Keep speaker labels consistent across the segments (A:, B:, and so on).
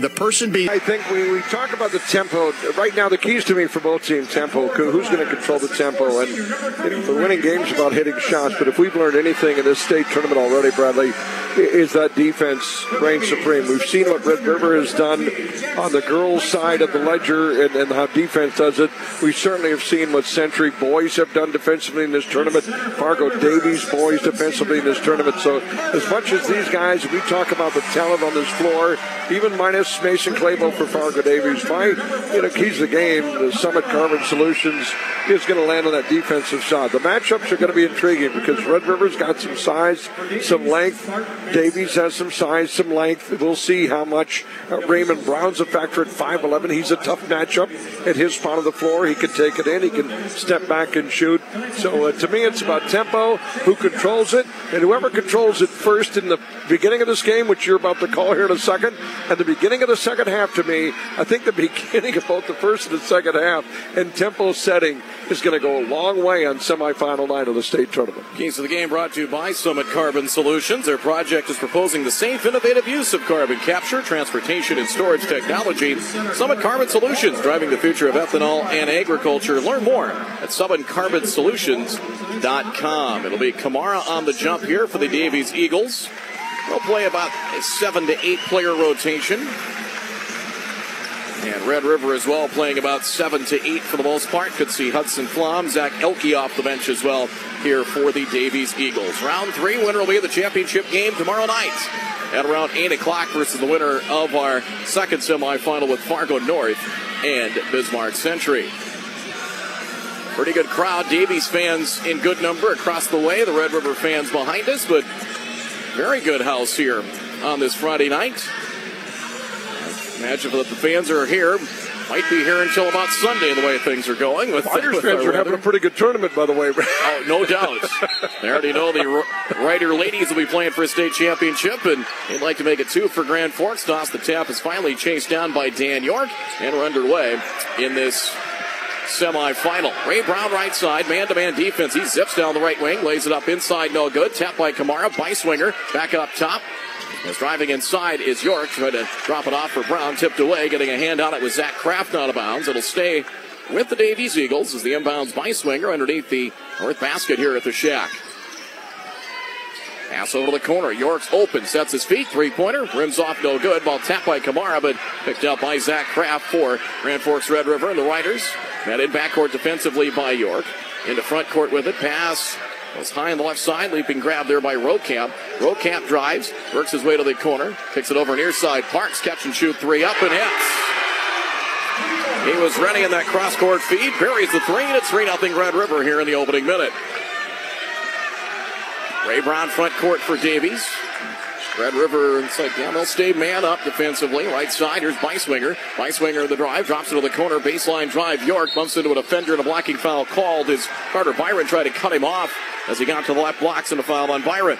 A: the person being.
B: I think we, we talk about the tempo. Right now, the keys to me for both teams tempo. Who's going to control the tempo? And you know, winning game's about hitting shots. But if we've learned anything in this state tournament already, Bradley, is that defense reigns supreme. We've seen what Red River has done on the girls' side of the ledger and, and how defense does it. We certainly have seen what Century boys have done defensively in this tournament. Fargo Davies boys defensively in this tournament. So as much as these guys, we talk about the talent on this floor, even minus Mason Claybo for Fargo Davies, my you know keys the game. The Summit Carbon Solutions is going to land on that defensive side. The matchups are going to be intriguing because Red River's got some size, some length. Davies has some size, some length. We'll see how much uh, Raymond Brown's a factor at 5'11. He's a tough matchup at his spot of the floor. He can take it in. He can step back and shoot. So uh, to me, it's about tempo, who controls it, and whoever controls it first in the beginning of this game, which you're about to call here in a second, and the beginning of the second half to me, I think the beginning of both the first and the second half and tempo setting is going to go a long way on semifinal night of the state tournament.
C: Keys of the game brought to you by Summit Carbon Solutions. Their project is proposing the safe, innovative use of carbon capture, transportation, and storage technology. Summit Carbon Solutions, driving the future of ethanol and agriculture. Learn more at summitcarbonsolutions.com. It'll be Kamara on the jump here for the Davies Eagles. They'll play about a seven to eight player rotation. And Red River as well, playing about seven to eight for the most part. Could see Hudson Flom, Zach Elke off the bench as well here for the Davies Eagles. Round three, winner will be the championship game tomorrow night at around 8 o'clock versus the winner of our second semifinal with Fargo North and Bismarck Century. Pretty good crowd. Davies fans in good number across the way. The Red River fans behind us, but very good house here on this Friday night. Imagine that the fans are here. Might be here until about Sunday, the way things are going. With,
B: Tigers fans are having a pretty good tournament, by the way.
C: oh, no doubt. they already know the Rider ladies will be playing for a state championship, and they'd like to make it two for Grand Forks. Toss the tap is finally chased down by Dan York, and we're underway in this semifinal. Ray Brown right side, man-to-man defense. He zips down the right wing, lays it up inside, no good. Tap by Kamara, Beiswinger, back up top. As driving inside is York, trying to drop it off for Brown, tipped away, getting a hand on it with Zach Kraft out of bounds. It'll stay with the Davies Eagles as the inbounds Beiswinger underneath the north basket here at the shack. Pass over to the corner. York's open, sets his feet, three pointer, rims off no good. Ball tapped by Kamara, but picked up by Zach Kraft for Grand Forks Red River and the Riders. Met in backcourt defensively by York. Into front court with it. Pass was high on the left side, leaping grab there by Rokamp. Rokamp drives, works his way to the corner, kicks it over near side. Parks catch and shoot three up and hits. He was ready in that cross court feed, buries the three, and it's 3 0 Red River here in the opening minute. Ray Brown front court for Davies. Red River inside down. They'll stay man up defensively. Right side. Here's Beiswinger. Beiswinger the drive. Drops into the corner. Baseline drive. York bumps into a defender and a blocking foul called as Carter Byron tried to cut him off as he got to the left blocks and a foul on Byron.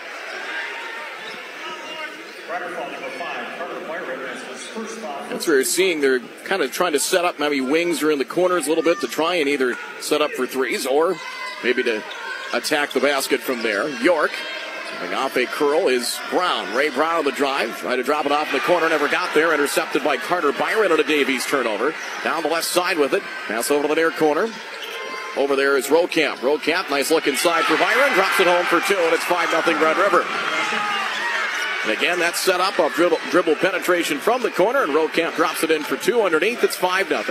C: That's where you're seeing they're kind of trying to set up maybe wings are in the corners a little bit to try and either set up for threes or maybe to attack the basket from there. York Coming off a curl is Brown. Ray Brown on the drive. Trying to drop it off in the corner. Never got there. Intercepted by Carter Byron on a Davies turnover. Down the left side with it. Pass over to the near corner. Over there is Rokamp. Rokamp, nice look inside for Byron. Drops it home for two, and it's 5 0 Red River. And again, that's set up off dribble, dribble penetration from the corner, and Rokamp drops it in for two underneath. It's 5 0.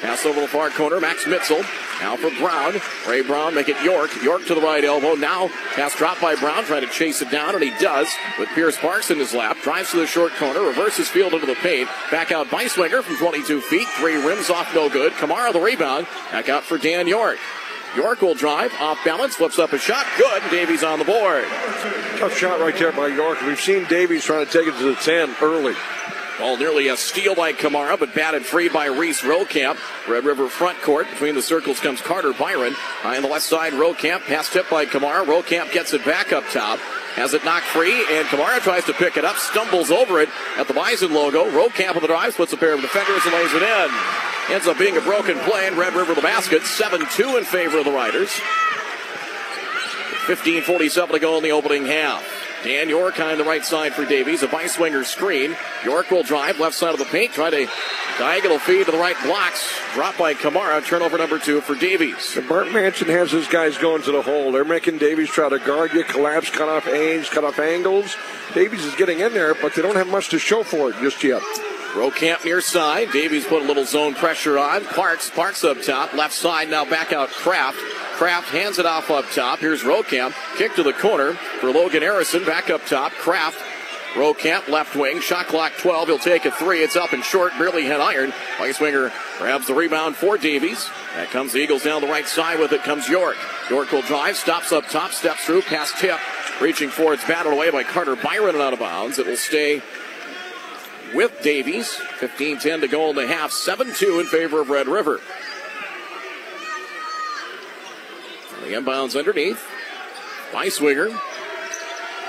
C: Pass over the far corner. Max Mitzel. Now for Brown. Ray Brown make it York. York to the right elbow. Now pass dropped by Brown, trying to chase it down, and he does with Pierce Parks in his lap. Drives to the short corner, reverses field into the paint. Back out Beiswinger from 22 feet. Three rims off, no good. Kamara the rebound. Back out for Dan York. York will drive off balance, flips up a shot. Good. Davies on the board.
B: Tough shot right there by York. We've seen Davies trying to take it to the 10 early.
C: Ball nearly a steal by Kamara, but batted free by Reese Rokamp. Red River front court. Between the circles comes Carter Byron. High on the left side, Rokamp. Pass tip by Kamara. Rokamp gets it back up top. Has it knocked free, and Kamara tries to pick it up, stumbles over it at the Bison logo. Rokamp on the drive, splits a pair of defenders and lays it in. Ends up being a broken play, and Red River the basket. 7-2 in favor of the Riders. 15.47 to go in the opening half. Dan York on the right side for Davies. A Beiswinger screen. York will drive left side of the paint. Try to diagonal feed to the right blocks. Drop by Kamara. Turnover number two for Davies.
B: And Bart Manson has his guys going to the hole. They're making Davies try to guard you, collapse, cut off aims, cut off angles. Davies is getting in there, but they don't have much to show for it just yet.
C: Camp near side. Davies put a little zone pressure on. Parks, Parks up top. Left side now back out Kraft. Kraft hands it off up top. Here's Camp. Kick to the corner for Logan Harrison. Back up top. Kraft. Camp left wing. Shot clock 12. He'll take a three. It's up and short. Barely hit iron. Beiswinger grabs the rebound for Davies. That comes the Eagles down the right side with it comes York. York will drive. Stops up top. Steps through. Past tip. Reaching for it's batted away by Carter Byron and out of bounds. It will stay with Davies. 15 10 to go in the half. 7 2 in favor of Red River. The inbounds underneath. Beiswinger.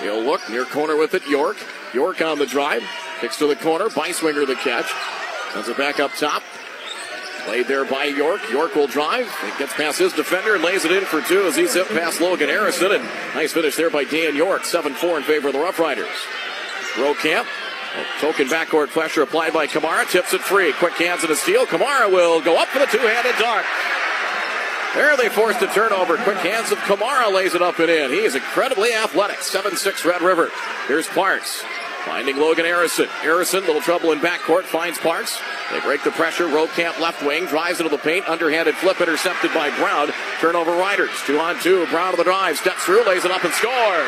C: He'll look near corner with it. York. York on the drive. Kicks to the corner. Beiswinger the catch. Sends it back up top. Played there by York. York will drive. It gets past his defender and lays it in for two as he's hit past Logan Harrison. And nice finish there by Dan York. 7 4 in favor of the Rough Riders. Camp. Token backcourt pressure applied by Kamara. Tips it free. Quick hands and a steal. Kamara will go up for the two-handed dunk. There they forced a turnover. Quick hands of Kamara lays it up and in. He is incredibly athletic. 7-6 Red River. Here's Parks. Finding Logan Harrison. Harrison, little trouble in backcourt, finds Parks. They break the pressure. Rokamp left wing, drives into the paint. Underhanded flip intercepted by Brown. Turnover Riders. Two on two. Brown to the drive. Steps through, lays it up and scores.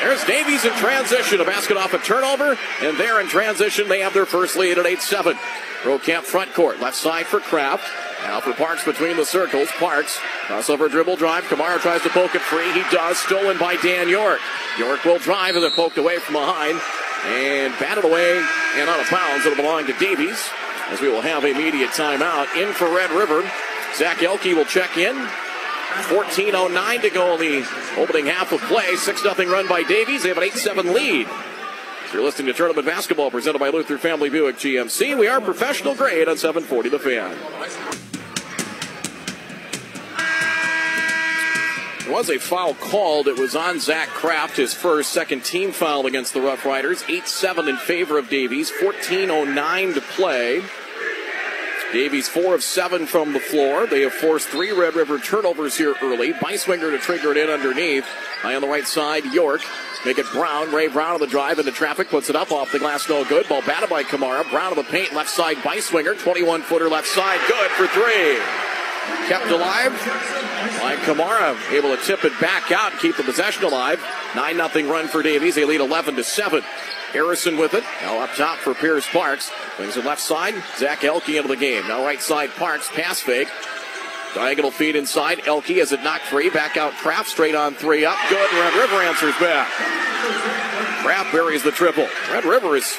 C: There's Davies in transition. A basket off a turnover. And there in transition, they have their first lead at 8 7. Camp front court. Left side for Kraft. Now for Parks between the circles. Parks, crossover dribble drive. Kamara tries to poke it free. He does. Stolen by Dan York. York will drive and they're poked away from behind. And batted away and out of bounds. It'll belong to Davies as we will have immediate timeout. In for Red River. Zach Elke will check in. 14.09 to go in the opening half of play. 6 0 run by Davies. They have an 8 7 lead. So you're listening to Tournament Basketball presented by Luther Family Buick GMC. We are professional grade on 740 The Fan. There was a foul called. It was on Zach Kraft, his first, second team foul against the Rough Riders. 8 7 in favor of Davies. 14.09 to play. Davies four of seven from the floor. They have forced three Red River turnovers here early. Beiswinger to trigger it in underneath. High on the right side, York. Make it Brown. Ray Brown on the drive into traffic. Puts it up off the glass. No good. Ball batted by Kamara. Brown on the paint. Left side Beiswinger. 21 footer left side. Good for three. Kept alive by Kamara. Able to tip it back out keep the possession alive. 9 0 run for Davies. They lead 11 to 7. Harrison with it. Now up top for Pierce Parks. Wings it left side. Zach Elke into the game. Now right side Parks. Pass fake. Diagonal feed inside. Elke has it knocked free. Back out Kraft. Straight on three. Up. Good. Red River answers back. Kraft buries the triple. Red River is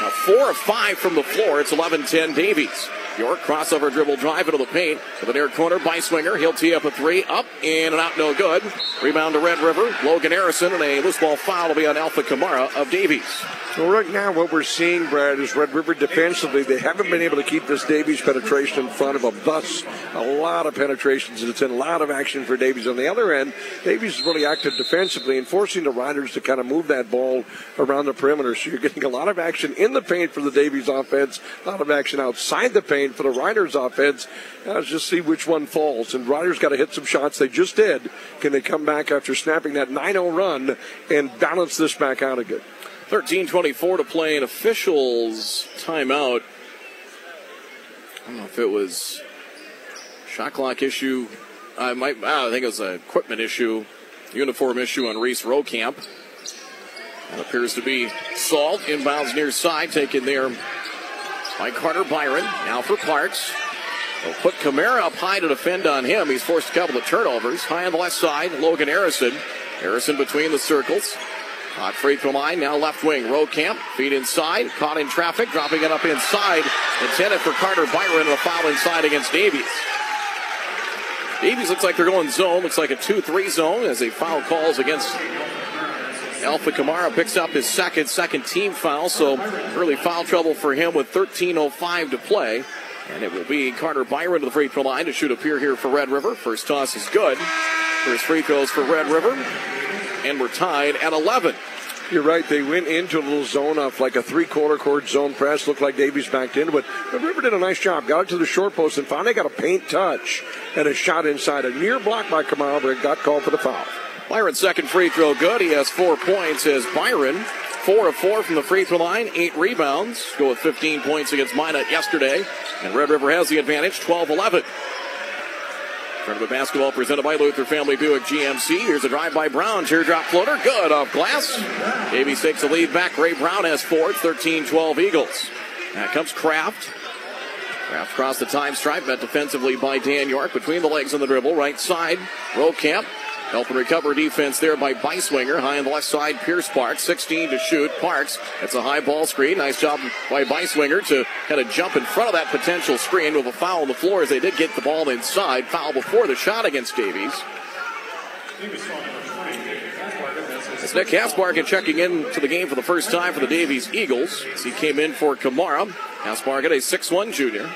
C: now four of five from the floor. It's 11 10 Davies. York crossover dribble drive into the paint to the near corner Beiswinger. He'll tee up a three, up and out, no good. Rebound to Red River. Logan Harrison and a loose ball foul will be on Alpha Kamara of Davies.
B: So right now, what we're seeing, Brad, is Red River defensively. They haven't been able to keep this Davies penetration in front of them. Thus, a lot of penetrations, and it's in a lot of action for Davies. On the other end, Davies is really active defensively and forcing the Riders to kind of move that ball around the perimeter. So you're getting a lot of action in the paint for the Davies offense, a lot of action outside the paint for the Riders offense. Let's just see which one falls. And Riders got to hit some shots. They just did. Can they come back after snapping that 9-0 run and balance this back out again?
C: 13:24 to play, an officials timeout. I don't know if it was shot clock issue. I might. I think it was an equipment issue, uniform issue on Reese Rokamp. It appears to be Salt inbounds near side, taken there by Carter Byron. Now for Parks. They'll put Kamara up high to defend on him. He's forced a couple of turnovers. High on the left side, Logan Harrison. Harrison between the circles. Hot free throw line, now left wing. Camp, feet inside, caught in traffic, dropping it up inside. Intended for Carter Byron, a foul inside against Davies. Davies looks like they're going zone, looks like a 2 3 zone as a foul calls against Alpha Kamara picks up his second, second team foul, so early foul trouble for him with 13.05 to play. And it will be Carter Byron to the free throw line to shoot a pier here for Red River. First toss is good. First free throws for Red River. And we're tied at 11.
B: You're right. They went into a little zone off like a three-quarter court zone press. Looked like Davies backed in, but the River did a nice job. Got it to the short post and finally got a paint touch and a shot inside. A near block by Kamara, but it got called for the foul.
C: Byron's second free throw good. He has four points as Byron. Four of four from the free throw line, eight rebounds. Go with 15 points against Minot yesterday. And Red River has the advantage, 12 11. Tournament basketball presented by Luther Family Buick GMC. Here's a drive by Brown. Teardrop floater. Good off glass. Davies takes the lead back. Ray Brown has four. 13 12 Eagles. Now comes Kraft. Kraft across the time stripe. Met defensively by Dan York. Between the legs on the dribble. Right side. Rokamp. Help and recover defense there by Beiswinger. High on the left side, Pierce Parks. 16 to shoot. Parks. That's a high ball screen. Nice job by Beiswinger to kind of jump in front of that potential screen with a foul on the floor as they did get the ball inside. Foul before the shot against Davies. It's Nick Hasbargen checking in to the game for the first time for the Davies Eagles as he came in for Kamara. Hasbargen, a 6-1 junior.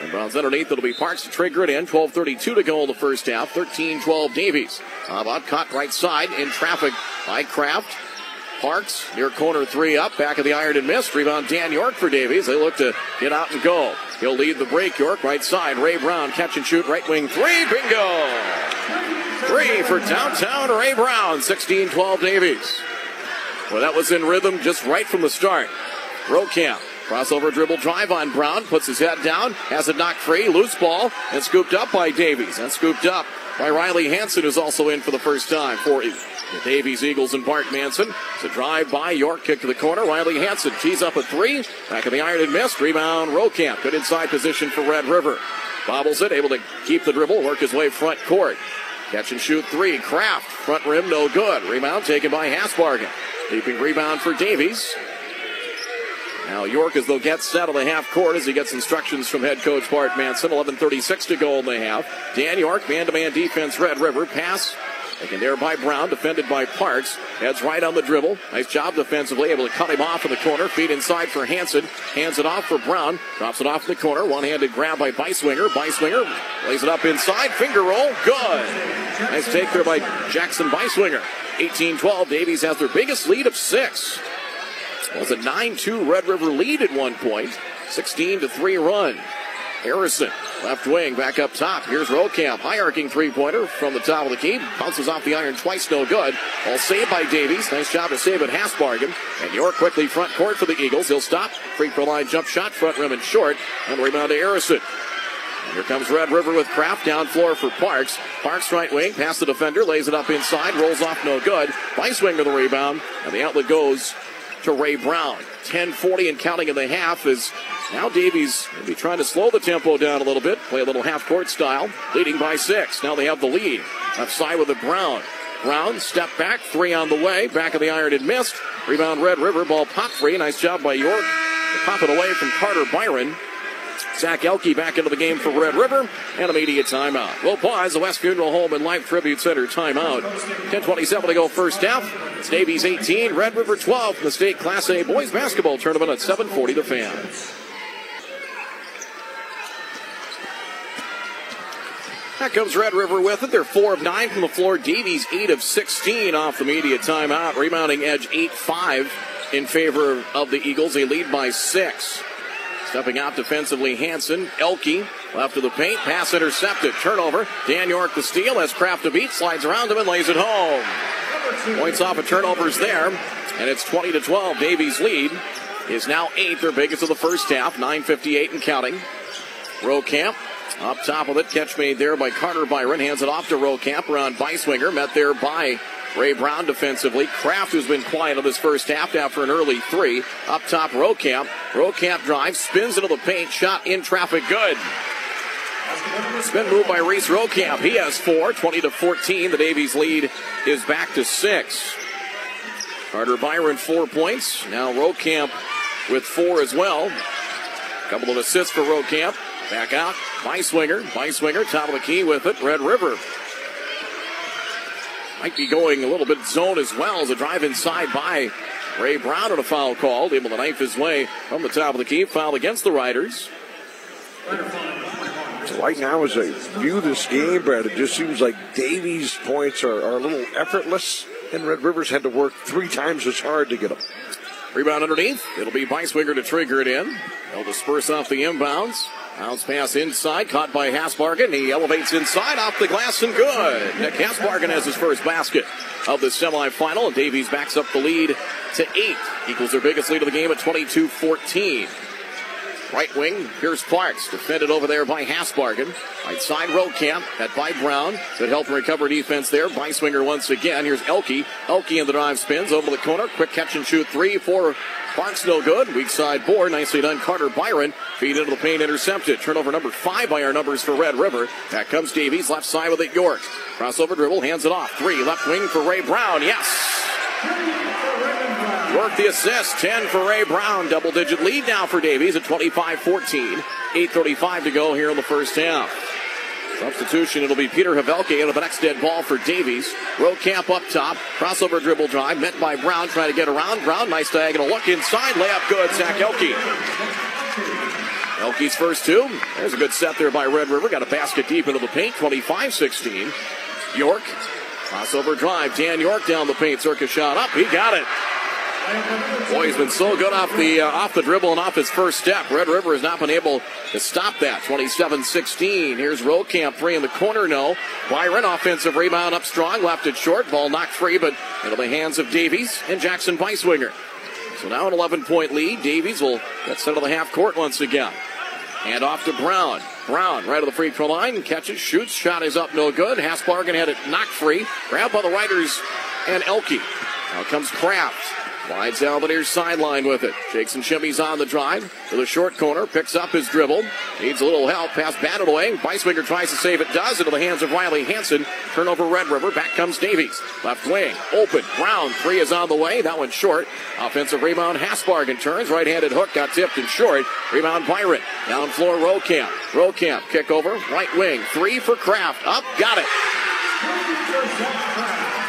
C: And Browns underneath, it'll be Parks to trigger it in. 12.32 to go in the first half. 13 12 Davies. How about caught right side in traffic by Kraft. Parks near corner three up. Back of the iron and missed. Rebound Dan York for Davies. They look to get out and go. He'll lead the break. York right side. Ray Brown catch and shoot right wing three. Bingo! Three for downtown Ray Brown. 16 12 Davies. Well, that was in rhythm just right from the start. Rokamp Crossover dribble drive on Brown. Puts his head down. Has it knocked free. Loose ball. And scooped up by Davies. And scooped up by Riley Hanson, who's also in for the first time for the Davies Eagles and Bart Manson. It's a drive by York. Kick to the corner. Riley Hanson tees up a three. Back of the iron and missed. Rebound. Rokamp. Good inside position for Red River. Bobbles it. Able to keep the dribble. Work his way front court. Catch and shoot three. Kraft. Front rim. No good. Rebound taken by Hasbargen. Keeping rebound for Davies. Now York as they'll get set on the half court as he gets instructions from head coach Bart Manson. 11:36 to go in the half. Dan York, man-to-man defense. Red River pass. Taken there by Brown, defended by Parks. Heads right on the dribble. Nice job defensively, able to cut him off in the corner. Feed inside for Hanson. Hands it off for Brown. Drops it off in the corner. One-handed grab by Beiswinger. Beiswinger lays it up inside. Finger roll. Good. Nice take there by Jackson Beiswinger. 18-12. Davies has their biggest lead of six was a 9-2 Red River lead at one point. 16 to 3 run. Harrison, left wing, back up top. Here's Rokamp, high arcing three pointer from the top of the key. Bounces off the iron twice, no good. All saved by Davies. Nice job to save it, Hasbargen. And York quickly front court for the Eagles. He'll stop. Free throw line jump shot, front rim and short. And rebound to Harrison. Here comes Red River with Kraft down floor for Parks. Parks right wing, past the defender, lays it up inside, rolls off no good. Beiswinger the rebound, and the outlet goes to Ray Brown. 10:40 and counting in the half is now Davies maybe trying to slow the tempo down a little bit, play a little half court style, leading by six. Now they have the lead. Left side with the Brown. Brown step back, three on the way. Back of the iron and missed. Rebound Red River, ball pop free. Nice job by York. Pop it away from Carter Byron. Zach Elke back into the game for Red River and immediate timeout. We'll pause the West Funeral Home and Life Tribute Center timeout. 10:27 to go first half. It's Davies 18, Red River 12 the state Class A boys basketball tournament at 7:40 to fan. That comes Red River with it. They're four of nine from the floor. Davies eight of 16 off the media timeout. Rebounding edge 8-5 in favor of the Eagles. They lead by six. Stepping out defensively, Hanson. Elke left of the paint. Pass intercepted. Turnover. Dan York the steal as Kraft a beat. Slides around him and lays it home. Points off of turnovers there. And it's 20 to 12. Davies lead is now eight. Their biggest of the first half. 9.58 and counting. Rokamp up top of it. Catch made there by Carter Byron. Hands it off to Rokamp around Beiswinger. Met there by Ray Brown defensively. Kraft, who's been quiet on this first half after an early three. Up top, Rokamp. Rokamp drives, spins into the paint, shot in traffic, good. Spin move by Reese Rokamp. He has four, 20 to 14. The Davies lead is back to six. Carter Byron, four points. Now Rokamp with four as well. Couple of assists for Rokamp. Back out. Beiswinger. By swinger. Top of the key with it. Red River might be going a little bit zone as well as a drive inside by Ray Brown and a foul called. Able to knife his way from the top of the key. Foul against the Riders.
B: Right now, as I view this game, Brad, it just seems like Davies' points are, are a little effortless. and Red Rivers had to work three times as hard to get them.
C: Rebound underneath. It'll be Beiswinger to trigger it in. They'll disperse off the inbounds. Bounce pass inside, caught by Hasbargen. He elevates inside, off the glass, and good. Nick Hasbargen has his first basket of the semifinal, and Davies backs up the lead to eight. Equals their biggest lead of the game at 22 14. Right wing, here's Parks, defended over there by Hasbargen. Right side, Rokamp, that by Brown. Good help and recover defense there. Beiswinger once again. Here's Elke. Elke in the drive spins over the corner. Quick catch and shoot three for Parks, no good. Weak side board. Nicely done. Carter Byron. Feed into the paint, intercepted. Turnover number five by our numbers for Red River. Back comes Davies, left side with it, York. Crossover dribble, hands it off. Three, left wing for Ray Brown. Yes. Work the assist. 10 for Ray Brown. Double digit lead now for Davies at 25 14. 8.35 to go here in the first half. Substitution, it'll be Peter Havelka into the next dead ball for Davies. Rokamp up top. Crossover dribble drive. Met by Brown trying to get around. Brown, nice diagonal look inside. Layup good. Zach Elke. Elke's first two. There's a good set there by Red River. Got a basket deep into the paint. 25 16. York. Crossover drive. Dan York down the paint. Circus shot up. He got it. Boy, he's been so good off the uh, off the dribble and off his first step. Red River has not been able to stop that. 27-16. Here's Rokamp three in the corner. No. Byron offensive rebound up strong. Left it short. Ball knocked free, but into the hands of Davies and Jackson Beiswinger. So now an 11 point lead. Davies will get set of the half court once again. And off to Brown. Brown right of the free throw line. Catches, shoots. Shot is up, no good. Hasbargen had it knocked free. Grabbed by the Riders and Elke. Now comes Kraft. Slides down the near sideline with it. Shakes and shimmies on the drive to the short corner. Picks up his dribble. Needs a little help. Pass batted away. Beiswinger tries to save it. Does into the hands of Riley Hanson. Turnover Red River. Back comes Davies. Left wing. Open. Brown. Three is on the way. That one's short. Offensive rebound. Hasbargen turns. Right-handed hook. Got tipped and short. Rebound Byron. Down floor Rokamp. Rokamp. Kick over. Right wing. Three for Kraft. Up. Got it.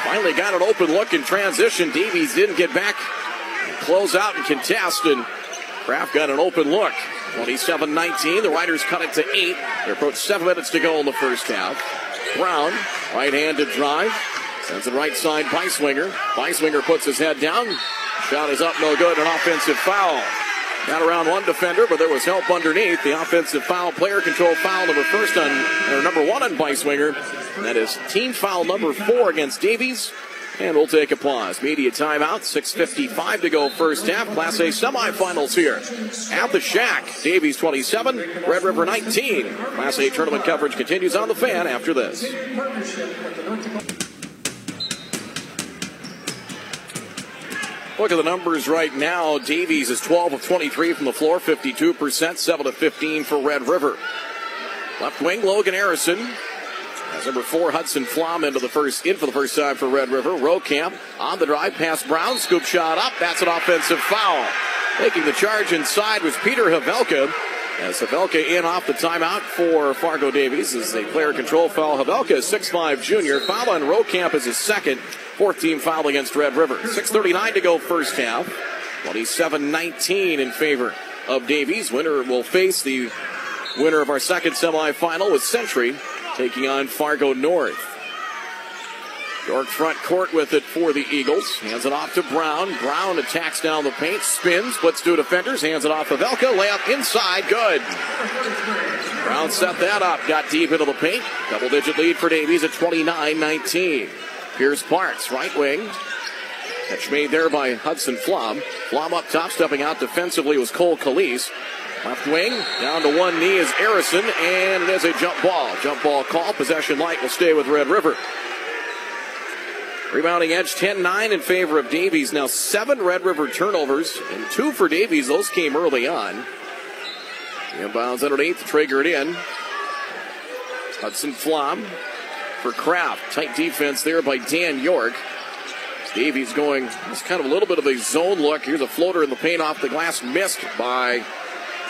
C: Finally got an open look in transition. Davies didn't get back. Close out and contest, and Kraft got an open look. 27 19. The Riders cut it to 8. They approach 7 minutes to go in the first half. Brown, right handed drive. Sends it right side, Beiswinger. Beiswinger puts his head down. Shot is up, no good. An offensive foul. Got around one defender, but there was help underneath. The offensive foul, player control foul number first on, or number one on Beiswinger. That is team foul number four against Davies. And we'll take applause. Media timeout. 6.55 to go first half. Class A semifinals here at the Shack. Davies 27, Red River 19. Class A tournament coverage continues on the fan after this. Look at the numbers right now. Davies is 12 of 23 from the floor, 52%, 7 of 15 for Red River. Left wing, Logan Harrison. As number four, Hudson Flom into the first, in for the first time for Red River. Rokamp on the drive, past Brown, scoop shot up. That's an offensive foul. Taking the charge inside was Peter Havelka. As Havelka in off the timeout for Fargo Davies is a player control foul. Havelka is 6'5 junior. Foul on Rokamp is his second. Fourth team foul against Red River. 6.39 to go first half. 27-19 in favor of Davies. Winner will face the winner of our second semifinal with Century taking on Fargo North. York front court with it for the Eagles. Hands it off to Brown. Brown attacks down the paint, spins, splits two defenders, hands it off to Havelka. Layup inside, good. Brown set that up, got deep into the paint. Double digit lead for Davies at 29 19. Pierce Parks, right wing. Catch made there by Hudson Flom. Flom up top, stepping out defensively was Cole Calise. Left wing, down to one knee is Harrison, and it is a jump ball. Jump ball call. Possession light will stay with Red River. Rebounding edge 10 9 in favor of Davies. Now seven Red River turnovers and two for Davies. Those came early on. Inbounds underneath to trigger it in. Hudson Flom for Kraft. Tight defense there by Dan York. Davies going, it's kind of a little bit of a zone look. Here's a floater in the paint off the glass, missed by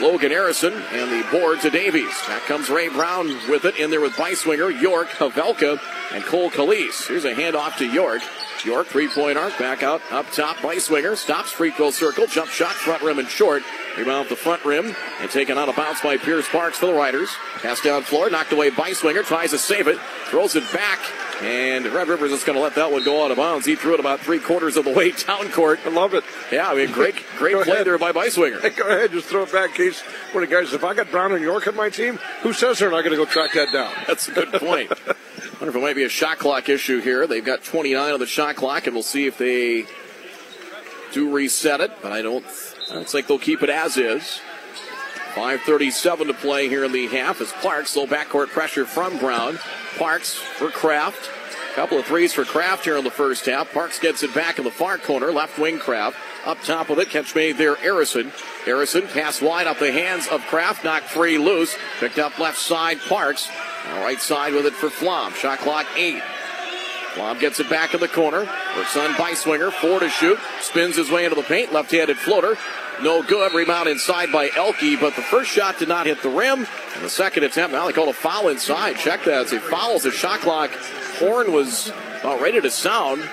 C: Logan Harrison and the board to Davies. Back comes Ray Brown with it in there with Beiswinger, York, Havelka, and Cole Calise. Here's a handoff to York. York, three point arc, back out, up top, Beiswinger, stops, free throw circle, jump shot, front rim and short. Rebound the front rim and taken out of bounds by Pierce Parks for the Riders. Pass down floor, knocked away by Beiswinger, tries to save it, throws it back, and Red Rivers is going to let that one go out of bounds. He threw it about three quarters of the way down court.
B: I love it.
C: Yeah, I mean, great, great play
B: ahead.
C: there by Beiswinger.
B: Hey, go ahead, just throw it back, case one of the guys. If I got Brown and York on my team, who says they're not going to go track that down?
C: That's a good point. wonder if it might be a shot clock issue here. They've got 29 on the shot clock, and we'll see if they do reset it. But I don't, I don't they'll keep it as is. 5:37 to play here in the half as Parks low backcourt pressure from Brown. Parks for Kraft. Couple of threes for Kraft here in the first half. Parks gets it back in the far corner, left wing Kraft. Up top of it, catch made there, Harrison. Harrison pass wide up the hands of Kraft, knocked free loose. Picked up left side, Parks. Right side with it for Flom. Shot clock eight. Flom gets it back in the corner. Works on Beiswinger, four to shoot. Spins his way into the paint, left-handed floater. No good. Rebound inside by Elke, but the first shot did not hit the rim. And the second attempt, now they called a foul inside. Check that. As he fouls the shot clock. Horn was about ready to sound.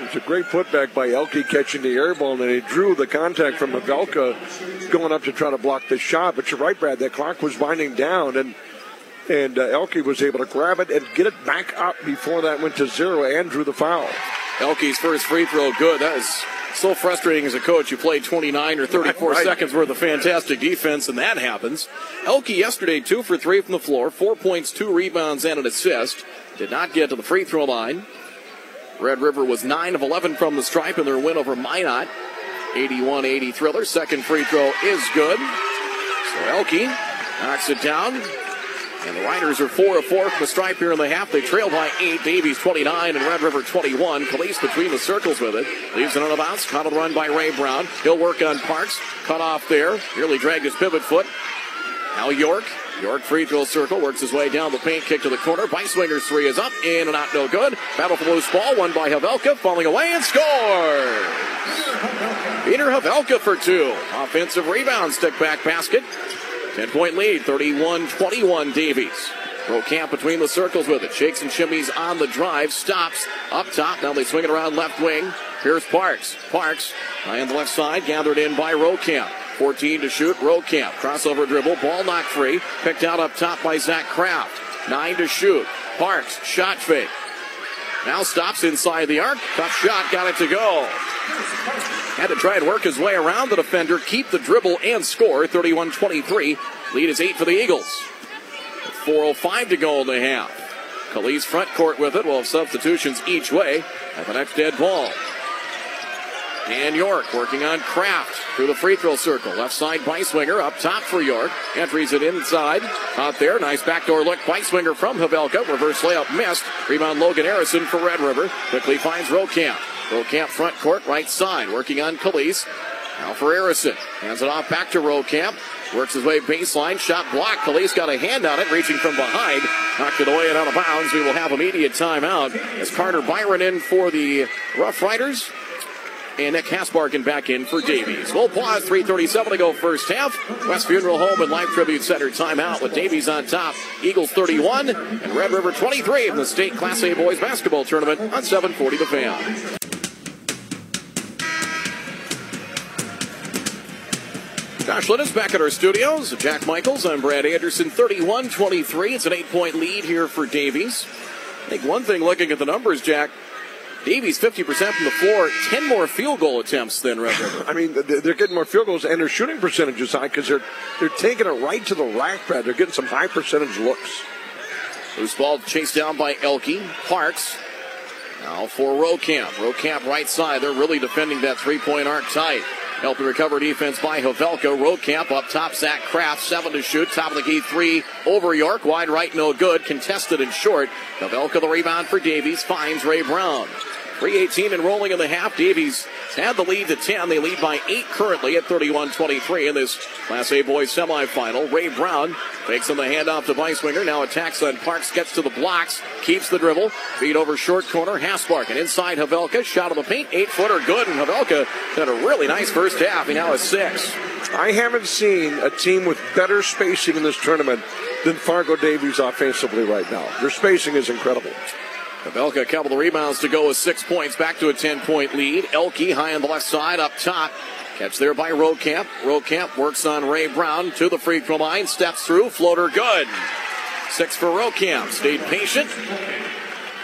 B: It's a great putback by Elke catching the air ball, and he drew the contact from Havelka going up to try to block the shot. But you're right, Brad. That clock was winding down, and and uh, Elke was able to grab it and get it back up before that went to zero and drew the foul.
C: Elke's first free throw, good. That is so frustrating as a coach. You play 29 or 34
B: Right.
C: seconds worth of fantastic defense, and that happens. Elke yesterday, two for three from the floor, four points, two rebounds, and an assist. Did not get to the free throw line. Red River was 9 of 11 from the stripe in their win over Minot. 81 80 thriller. Second free throw is good. So Elke knocks it down. And the Riders are 4 of 4 from the stripe here in the half. They trail by 8. Davies 29 and Red River 21. Police between the circles with it. Leaves it on a bounce. Caught run by Ray Brown. He'll work on Parks. Cut off there. Nearly dragged his pivot foot. Now York. York free throw circle. Works his way down the paint. Kick to the corner. Beiswinger's three is up. In and out. No good. Battle for loose ball. Won by Havelka. Falling away and scores. Peter Havelka for two. Offensive rebound. Stick back basket. 10 point lead, 31 21 Davies. camp between the circles with it. Shakes and shimmies on the drive. Stops up top. Now they swing it around left wing. Here's Parks. Parks high on the left side. Gathered in by Camp. 14 to shoot. Camp. Crossover dribble. Ball knocked free. Picked out up top by Zach Kraft. Nine to shoot. Parks. Shot fake. Now stops inside the arc. Tough shot. Got it to go. Had to try and work his way around the defender, keep the dribble, and score 31 23. Lead is eight for the Eagles. 4.05 to go in the half. Khalees front court with it. We'll have substitutions each way at the next dead ball. And York working on Kraft through the free throw circle. Left side Beiswinger up top for York. Entries it inside. Out there. Nice backdoor look. Beiswinger from Havelka. Reverse layup missed. Rebound Logan Harrison for Red River. Quickly finds Rokamp. Rokamp front court right side. Working on Khalees. Now for Harrison. Hands it off back to Rokamp. Works his way baseline. Shot blocked. Khalees got a hand on it. Reaching from behind. Knocked it away and out of bounds. We will have immediate timeout as Carter Byron in for the Rough Riders and Nick Hasbargen back in for Davies. Full pause, 3.37 to go first half. West Funeral Home and Life Tribute Center timeout with Davies on top. Eagles 31 and Red River 23 in the state Class A boys basketball tournament on 740 The Fan. Josh Linus back at our studios. Jack Michaels, I'm Brad Anderson, 31 23. It's an eight point lead here for Davies. I think one thing looking at the numbers, Jack, Davies 50% from the floor, 10 more field goal attempts than Red River.
B: I mean, they're getting more field goals, and their shooting percentage is high because they're they're taking it right to the rack, Brad. They're getting some high percentage looks.
C: Loose ball chased down by Elke. Parks. Now for Rokamp. Rokamp right side. They're really defending that three point arc tight. Helping recover defense by Havelka. Rokamp up top. Zach Kraft. Seven to shoot. Top of the key. Three over York. Wide right. No good. Contested and short. Havelka the rebound for Davies. Finds Ray Brown. 318 and rolling in the half. Davies had the lead to 10. They lead by 8 currently at 31 23 in this Class A boys semifinal. Ray Brown takes on the handoff to Beiswinger. Now attacks on Parks, gets to the blocks, keeps the dribble. Feed over short corner. Hasbargen inside Havelka. Shot of the paint. Eight footer good. And Havelka had a really nice first half. He now has six.
B: I haven't seen a team with better spacing in this tournament than Fargo Davies offensively right now. Their spacing is incredible.
C: Havelka, a couple of rebounds to go with six points. Back to a 10 point lead. Elke high on the left side up top. Catch there by Rokamp. Rokamp works on Ray Brown to the free throw line, steps through, floater good. Six for Rokamp. Stayed patient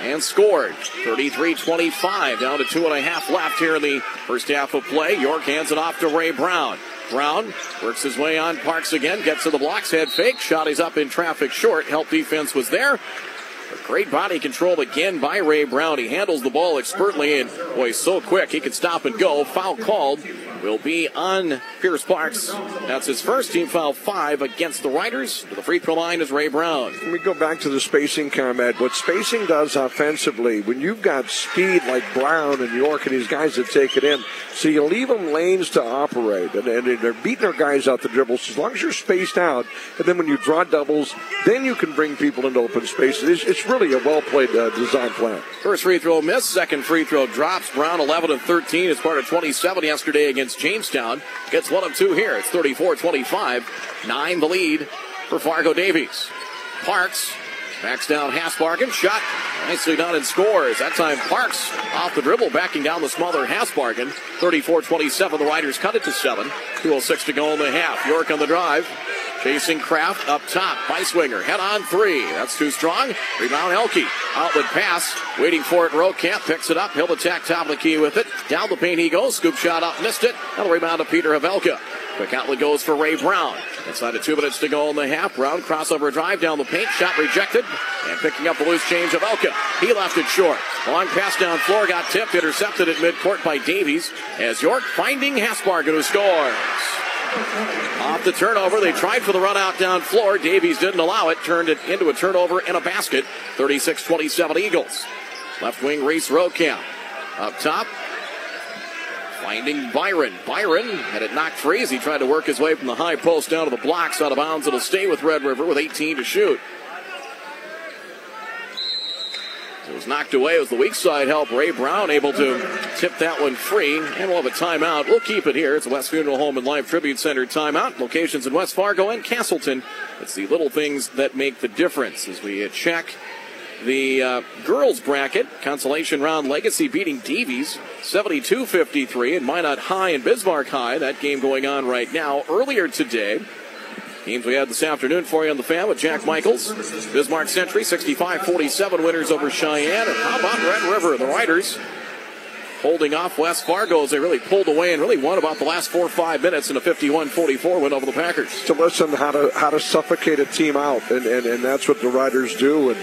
C: and scored. 33 25, down to two and a half left here in the first half of play. York hands it off to Ray Brown. Brown works his way on Parks again, gets to the blocks, head fake, shot is up in traffic short. Help defense was there. Great body control again by Ray Brown. He handles the ball expertly and boy, so quick he can stop and go. Foul called will be on Pierce Parks. That's his first team foul five against the Riders. To the free throw line is Ray Brown.
B: Let me go back to the spacing comment. What spacing does offensively, when you've got speed like Brown and York and these guys that take it in, so you leave them lanes to operate, and, and they're beating their guys out the dribbles. As long as you're spaced out, and then when you draw doubles, then you can bring people into open spaces. It's, it's really a well played uh, design plan.
C: First free throw miss, second free throw drops. Brown 11 and 13 as part of 27 yesterday against Jamestown. Gets one of two here. It's 34 25. Nine the lead for Fargo Davies. Parks backs down Hasbargen. Shot nicely done and scores. That time Parks off the dribble, backing down the smaller Hasbargen. 34 27. The Riders cut it to seven. 2.06 to go in the half. York on the drive. Chasing Kraft up top. Beiswinger. Head on three. That's too strong. Rebound Elke. Outlet pass. Waiting for it. Rokamp picks it up. He'll attack top of the key with it. Down the paint he goes. Scoop shot up. Missed it. Now the rebound to Peter Havelka. Quick outlet goes for Ray Brown. Inside of two minutes to go in the half. Brown crossover drive down the paint. Shot rejected. And picking up the loose change of Elke. He left it short. Long pass down floor. Got tipped. Intercepted at midcourt by Davies. As York finding Hasbargen who scores. Off the turnover, they tried for the run out down floor. Davies didn't allow it, turned it into a turnover and a basket. 36 27 Eagles. Left wing Reese Rokamp. Up top, finding Byron. Byron had it knocked free as he tried to work his way from the high post down to the blocks out of bounds. It'll stay with Red River with 18 to shoot. It was knocked away. It was the weak side help. Ray Brown able to tip that one free. And we'll have a timeout. We'll keep it here. It's the West Funeral Home and Life Tribute Center timeout. Locations in West Fargo and Casselton. It's the little things that make the difference as we check the uh, girls bracket. Consolation round Legacy beating Davies 72 53 and Minot High and Bismarck High. That game going on right now. Earlier today, Games we had this afternoon for you on the fan with Jack Michaels. Bismarck Century 65 47 winners over Cheyenne. And how about Red River? The Riders holding off West Fargo as they really pulled away and really won about the last four or five minutes in a 51 44 win over the Packers.
B: To listen how to how to suffocate a team out, and, and, and that's what the Riders do. And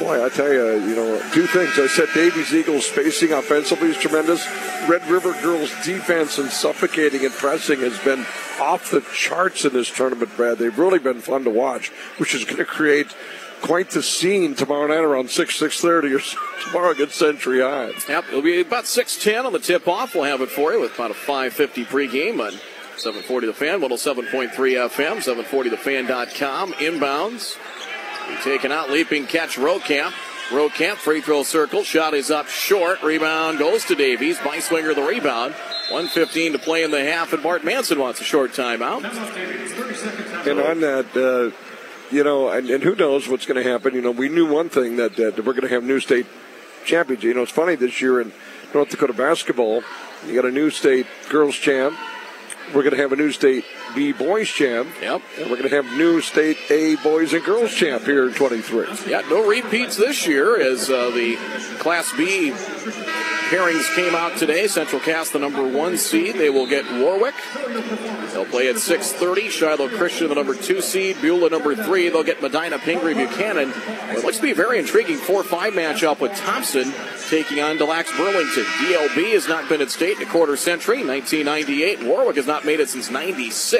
B: boy, I tell you, you know, two things. I said Davies Eagles spacing offensively is tremendous. Red River girls defense and suffocating and pressing has been off the charts in this tournament, Brad. They've really been fun to watch, which is going to create quite the scene tomorrow night around 6, 6.30 or tomorrow against Century High.
C: Yep, it'll be about 6.10 on the tip-off. We'll have it for you with about a 5.50 pregame on 740 The Fan, 107.3 FM, 740thefan.com. Inbounds. Taken out, leaping catch, Rokamp. Rokamp, free throw circle. Shot is up short. Rebound goes to Davies. Beiswinger the rebound. 115 to play in the half, and Bart Manson wants a short timeout.
B: And on that, uh, you know, and, and, who knows what's going to happen. You know, we knew one thing that, that we're going to have new state championship. You know, it's funny this year in North Dakota basketball, you got a new state girls champ. We're going to have a new state B boys champ.
C: Yep.
B: And we're going to have new state A boys and girls champ here in 23.
C: Yeah, no repeats this year as uh, the Class B pairings came out today. Central Cass, the number one seed. They will get Warwick. They'll play at 6:30. Shiloh Christian, the number two seed. Beulah, number three. They'll get Medina Pingree Buchanan. It looks to be a very intriguing 4-5 matchup with Thompson taking on Des Lacs Burlington. DLB has not been at state in a quarter century. 1998. Warwick has not made it since 96.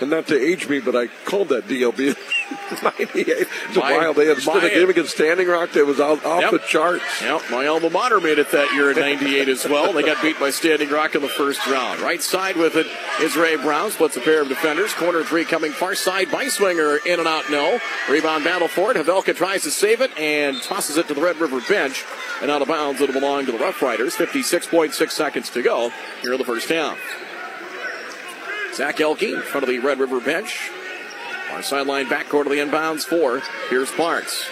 B: And not to age me, but I called that DLB 98. It's a while. They had stood a game against Standing Rock that was out, off
C: yep.
B: the charts.
C: Yep, my alma mater made it that year in 98 as well. They got beat by Standing Rock in the first round. Right side with it is Ray Brown. Splits a pair of defenders. Corner three coming far side. Beiswinger in and out, no. Rebound battle for it. Havelka tries to save it and tosses it to the Red River bench. And out of bounds, it'll belong to the Rough Riders. 56.6 seconds to go here in the first half. Zach Elke in front of the Red River bench. On sideline backcourt of the inbounds for Here's Parks.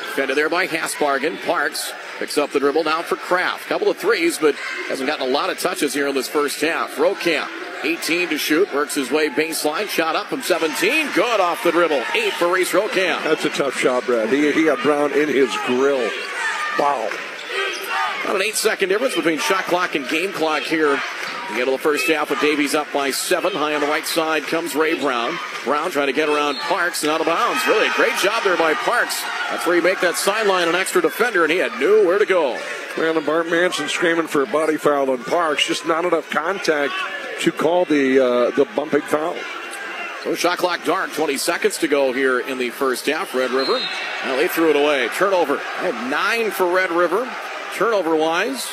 C: Defended there by Hasbargen. Parks Picks up the dribble now for Kraft. Couple of threes, but hasn't gotten a lot of touches here in this first half. Rokamp, 18 to shoot, works his way baseline, shot up from 17, good off the dribble. Eight for Reese Rokamp.
B: That's a tough shot, Brad. He, he got Brown in his grill. Wow.
C: About an eight second difference between shot clock and game clock here. The end of the first half with Davies up by seven. High on the right side comes Ray Brown. Brown trying to get around Parks and out of bounds. Really a great job there by Parks. That's where you make that sideline an extra defender, and he had nowhere to go.
B: And Bart Manson screaming for a body foul on Parks. Just not enough contact to call the uh, the bumping foul.
C: So shot clock dark. 20 seconds to go here in the first half. Red River. Well, they threw it away. Turnover. Nine for Red River. Turnover wise,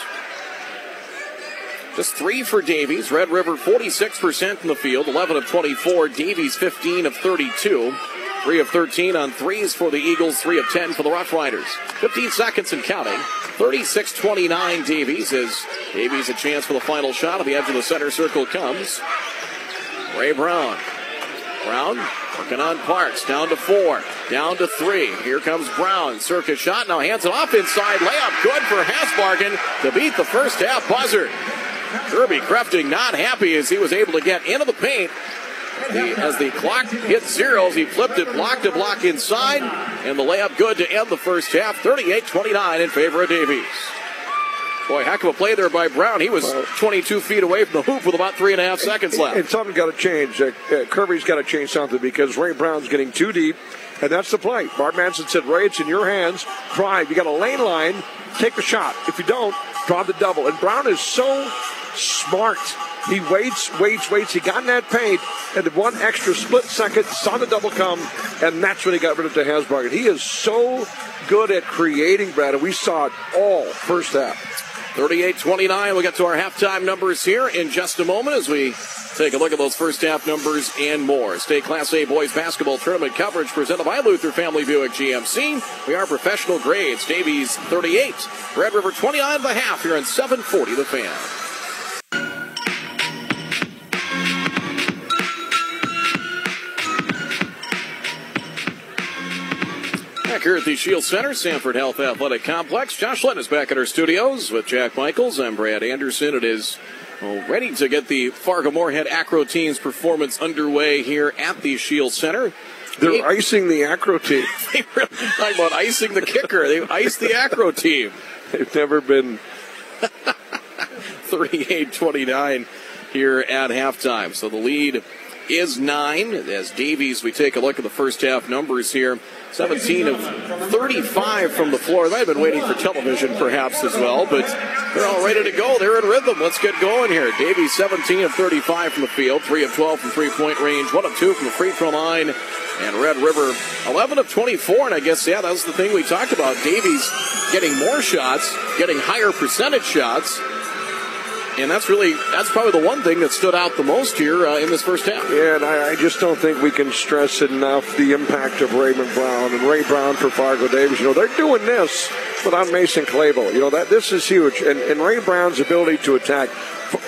C: just three for Davies. Red River 46% from the field, 11 of 24. Davies 15 of 32. 3 of 13 on threes for the Eagles, 3 of 10 for the Rough Riders. 15 seconds and counting. 36 29 Davies as Davies a chance for the final shot at the edge of the center circle comes. Ray Brown. Brown working on Parks. Down to four. Down to three. Here comes Brown. Circus shot. Now hands it off inside. Layup good for Hasbargen to beat the first half buzzer. Kirby Crafting not happy as he was able to get into the paint. As the clock hit zeros, he flipped it block to block inside, and the layup good to end the first half, 38 29 in favor of Davies. Boy, heck of a play there by Brown. He was 22 feet away from the hoop with about three and a half seconds left.
B: And something's got to change. Uh, uh, Kirby's got to change something because Ray Brown's getting too deep, and that's the play. Bart Manson said, Ray, it's in your hands. Drive. You got a lane line. Take the shot. If you don't, draw the double. And Brown is so smart. He waits, waits, waits. He got in that paint, and one extra split second, saw the double come, and that's when he got rid of the Hasbargen. He is so good at creating, Brad, and we saw it all first half.
C: 38 29. We'll get to our halftime numbers here in just a moment as we take a look at those first half numbers and more. State Class A Boys Basketball Tournament coverage presented by Luther Family Buick GMC. We are professional grades. Davies 38, Red River 29 and a half here in 740 The Fan. Back here at the Scheels Center, Sanford Health Athletic Complex. Josh Lynn is back at our studios with Jack Michaels. I'm Brad Anderson. It is well, ready to get the Fargo Moorhead Acro team's performance underway here at the Scheels Center.
B: They're they, icing the Acro team.
C: they really talking about icing the kicker. They iced the Acro team.
B: They've never been
C: 38-29 here at halftime. So the lead is nine. As Davies, we take a look at the first half numbers here. 17 of 35 from the floor. They've been waiting for television perhaps as well, but they're all ready to go. They're in rhythm. Let's get going here. Davies 17 of 35 from the field, 3 of 12 from three point range, 1 of 2 from the free throw line. And Red River 11 of 24. And I guess, yeah, that was the thing we talked about. Davies getting more shots, getting higher percentage shots. And that's really, that's probably the one thing that stood out the most here uh, in this first half.
B: Yeah, and I, I, just don't think we can stress enough the impact of Raymond Brown and Ray Brown for Fargo Davies. You know, they're doing this without Mason Clavel. You know, that this is huge. And, and Ray Brown's ability to attack.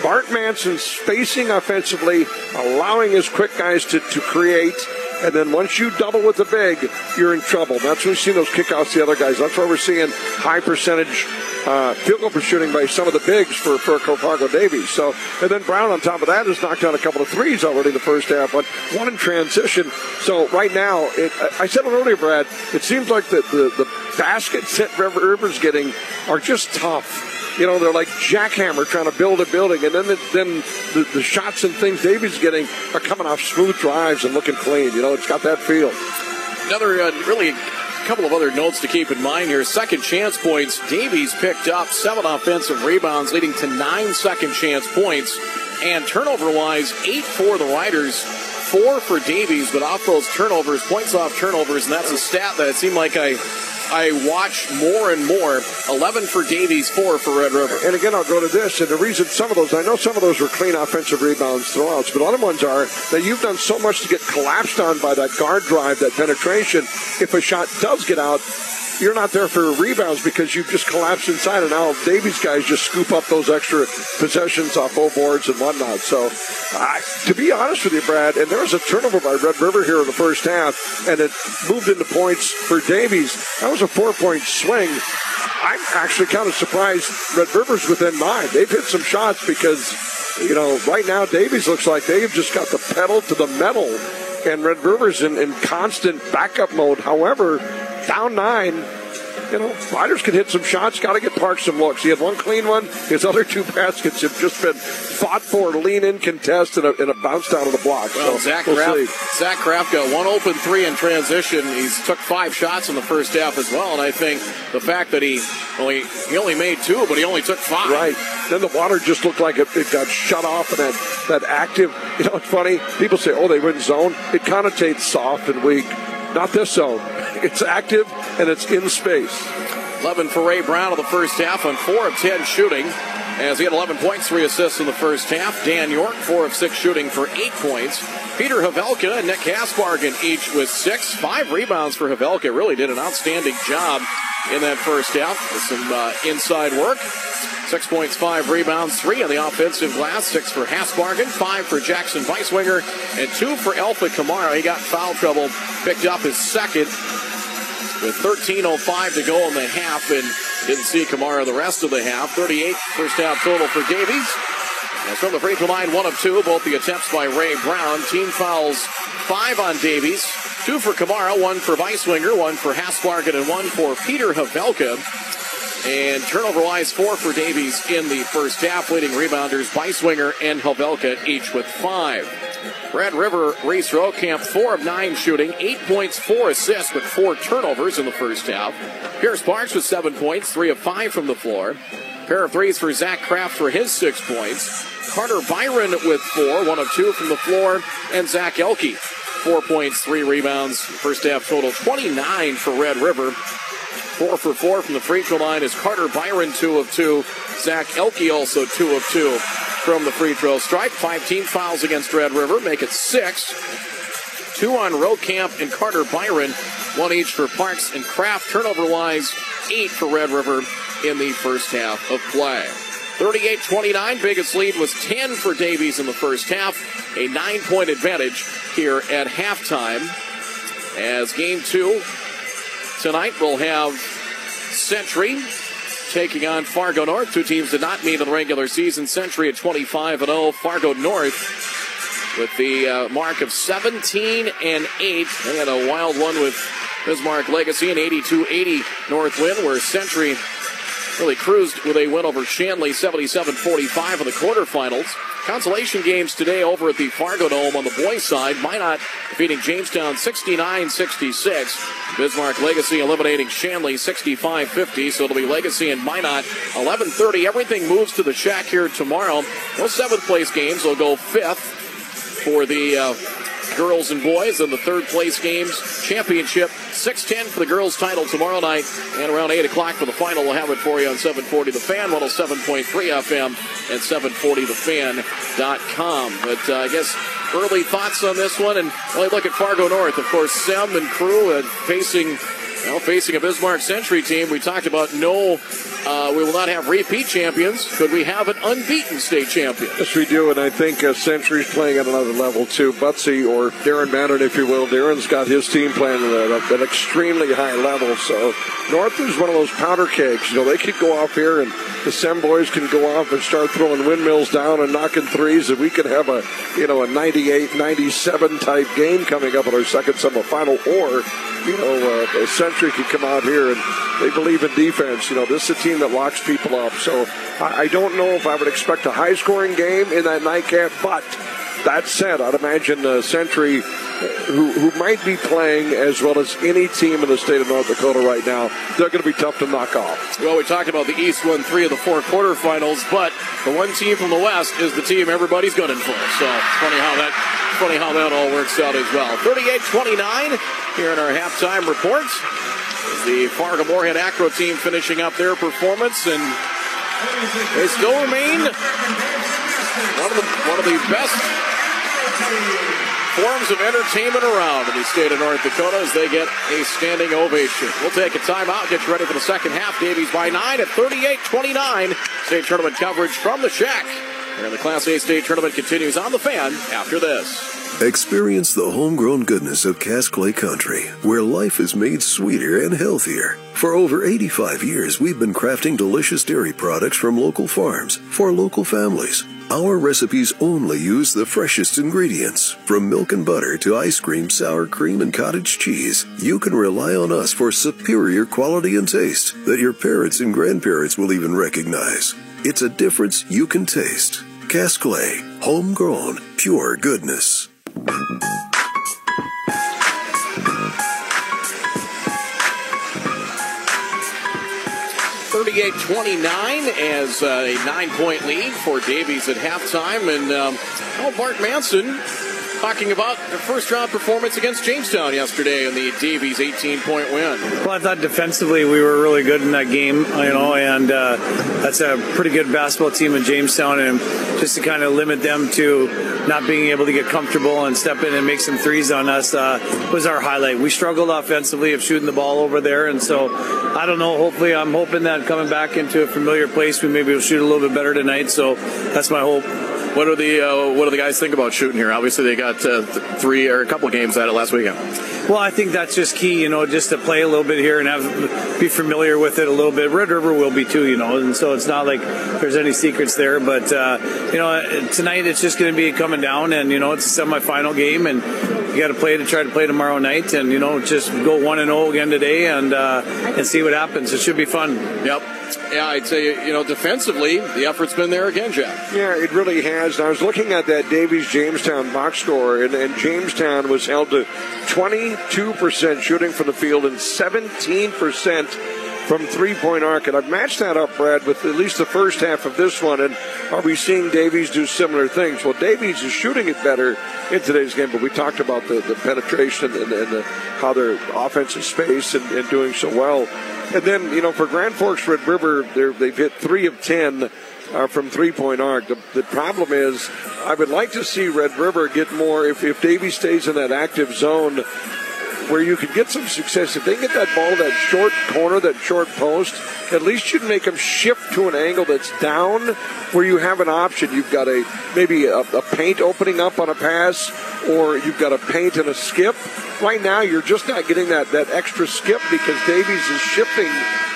B: Bart Manson's spacing offensively, allowing his quick guys to, to create and then once you double with the big, you're in trouble. That's when we see those kickouts the other guys. That's why we're seeing high percentage uh, field goal for shooting by some of the bigs for, for Fargo Davies. So, and then Brown on top of that has knocked down a couple of threes already in the first half, but one in transition. So right now, it, I said it earlier, Brad, it seems like the, the, the baskets that Rivers getting are just tough you know, they're like jackhammer trying to build a building, and then the, then the, the shots and things Davies getting are coming off smooth drives and looking clean. You know, it's got that feel.
C: Another uh, really couple of other notes to keep in mind here. Second chance points. Davies picked up seven offensive rebounds, leading to nine second chance points. And turnover wise, eight for the Riders, four for Davies, but off those turnovers, points off turnovers, and that's a stat that it seemed like I I watch more and more. 11 for Davies, 4 for Red River.
B: And again, I'll go to this. And the reason some of those, I know some of those were clean offensive rebounds, throwouts, but other ones are that you've done so much to get collapsed on by that guard drive, that penetration. If a shot does get out, you're not there for rebounds because you've just collapsed inside, and now Davies guys just scoop up those extra possessions off O boards and whatnot. So, uh, to be honest with you, Brad, and there was a turnover by Red River here in the first half, and it moved into points for Davies. That was a four point swing. I'm actually kind of surprised Red River's within nine. They've hit some shots because, you know, right now Davies looks like they've just got the pedal to the metal, and Red River's in, in constant backup mode. However, down nine, you know, Riders can hit some shots, got to get Park some looks. He had one clean one. His other two baskets have just been fought for, lean in contest, and a, and a bounce down of the block.
C: Well,
B: so
C: Zach,
B: we'll
C: Kraft, Zach Kraft got one open three in transition. He's took five shots in the first half as well, and I think the fact that he only he only made two, but he only took five.
B: Right. Then the water just looked like it, it got shut off, and that that active. You know, it's funny. People say, "Oh, they went zone." It connotates soft and weak. Not this zone. It's active and it's in space.
C: 11 for Ray Brown in the first half on 4 of 10 shooting. As he had 11 points, 3 assists in the first half. Dan York, 4 of 6 shooting for 8 points. Peter Havelka and Nick Hasbargen each with 6. 5 rebounds for Havelka. Really did an outstanding job in that first half with some uh, inside work. Six points, five rebounds, three on the offensive glass, six for Hasbargen, five for Jackson Beiswinger, and two for Alpha Kamara. He got foul trouble, picked up his second with 13.05 to go in the half and didn't see Kamara the rest of the half. 38 first half total for Davies. As from the free throw line, one of two, both the attempts by Ray Brown. Team fouls five on Davies, two for Kamara, one for Beiswinger, one for Hasbargen, and one for Peter Havelka. And turnover wise, four for Davies in the first half, leading rebounders Beiswinger and Havelka each with five. Red River Reese Camp, four of nine shooting, eight points, four assists, with four turnovers in the first half. Pierce Parks with seven points, three of five from the floor. Pair of threes for Zach Kraft for his six points. Carter Byron with four, one of two from the floor, and Zach Elke, four points, three rebounds. First half total 29 for Red River. Four for four from the free throw line is Carter Byron, two of two. Zach Elke also two of two from the free throw stripe. Five team fouls against Red River, make it six. Two on Rokamp and Carter Byron, one each for Parks and Kraft. Turnover wise, eight for Red River in the first half of play. 38 29, biggest lead was 10 for Davies in the first half. A nine point advantage here at halftime. As game two tonight we'll have Century taking on Fargo North. Two teams did not meet in the regular season. Century at 25 and 0. Fargo North with the uh, mark of 17 and 8. They had a wild one with Bismarck Legacy, an 82 80 North win, where Century really cruised with a win over Shanley 77 45 in the quarterfinals. Consolation games today over at the Fargo Dome on the boys' side. Minot defeating Jamestown 69 66. Bismarck Legacy eliminating Shanley 65 50. So it'll be Legacy and Minot 11 30. Everything moves to the shack here tomorrow. Those seventh place games will go fifth for the. Uh, girls and boys in the third place games championship. 610 for the girls title tomorrow night and around 8 o'clock for the final we'll have it for you on 740 the fan 107.3 fm and 740thefan.com but uh, i guess early thoughts on this one and really look at fargo north of course sem and crew uh, facing well, facing a Bismarck Century team, we talked about no, uh, we will not have repeat champions. Could we have an unbeaten state champion?
B: Yes, we do, and I think uh, Century's playing at another level too. Butsy or Darren Manning, if you will. Darren's got his team playing at an extremely high level. So North is one of those powder kegs. You know, they could go off here, and the Sem boys can go off and start throwing windmills down and knocking threes, and we could have a, you know, a 98, 97 type game coming up in our second semifinal, or you know, uh, Century could come out here and they believe in defense. You know, this is a team that locks people up. So I, I don't know if I would expect a high scoring game in that nightcap, but that said, I'd imagine uh, Century, who, who might be playing as well as any team in the state of North Dakota right now, they're going to be tough to knock off.
C: Well, we talked about the East won three of the four quarterfinals, but the one team from the West is the team everybody's gunning for. So it's funny how that funny how that all works out as well. 38-29 here in our halftime report. The Fargo Moorhead Acro team finishing up their performance, and they still remain one of the one of the best forms of entertainment around in the state of North Dakota as they get a standing ovation. We'll take a timeout, get you ready for the second half. Davies by nine at 38-29. State tournament coverage from the shack. And the Class A state tournament continues on the fan after this.
A: Experience the homegrown goodness of Cass Clay Country, where life is made sweeter and healthier. For over 85 years, we've been crafting delicious dairy products from local farms for local families. Our recipes only use the freshest ingredients. From milk and butter to ice cream, sour cream, and cottage cheese, you can rely on us for superior quality and taste that your parents and grandparents will even recognize. It's a difference you can taste. Cass Clay, homegrown, pure goodness.
C: 38-29 as a nine-point lead for Davies at halftime. And um, oh, Bart Manson talking about the first round performance against Jamestown yesterday in the Davies 18 point win.
D: Well, I thought defensively we were really good in that game, you know, and uh, that's a pretty good basketball team in Jamestown, and just to kind of limit them to not being able to get comfortable and step in and make some threes on us uh, was our highlight. We struggled offensively of shooting the ball over there, and so I don't know. Hopefully, I'm hoping that coming back into a familiar place, we maybe will shoot a little bit better tonight. So that's my hope.
C: What do the uh, what do the guys think about shooting here? Obviously, they got uh, th- three or a couple games at it last weekend.
D: Well, I think that's just key, you know, just to play a little bit here and have be familiar with it a little bit. Red River will be too, you know, and so it's not like there's any secrets there. But uh, you know, tonight it's just going to be coming down, and you know, it's a semifinal game, and you got to play to try to play tomorrow night, and you know, just go one and zero again today, and uh, and see what happens. It should be fun.
C: Yep. Yeah, I'd say, you know, defensively, the effort's been there again, Jeff.
B: Yeah, it really has. And I was looking at that Davies Jamestown box score, and, and Jamestown was held to 22% shooting from the field and 17% from three point arc. And I've matched that up, Brad, with at least the first half of this one. And are we seeing Davies do similar things? Well, Davies is shooting it better in today's game, but we talked about the, the penetration and, and the, how their offensive space and, and doing so well. And then, you know, for Grand Forks Red River, they've hit three of 10 uh, from three point arc. The, the, problem is, I would like to see Red River get more, if, if Davies stays in that active zone, where you could get some success. If they get that ball, that short corner, that short post, at least you'd make them shift to an angle that's down where you have an option. You've got a maybe a, a paint opening up on a pass, or you've got a paint and a skip. Right now, you're just not getting that, that extra skip because Davies is shifting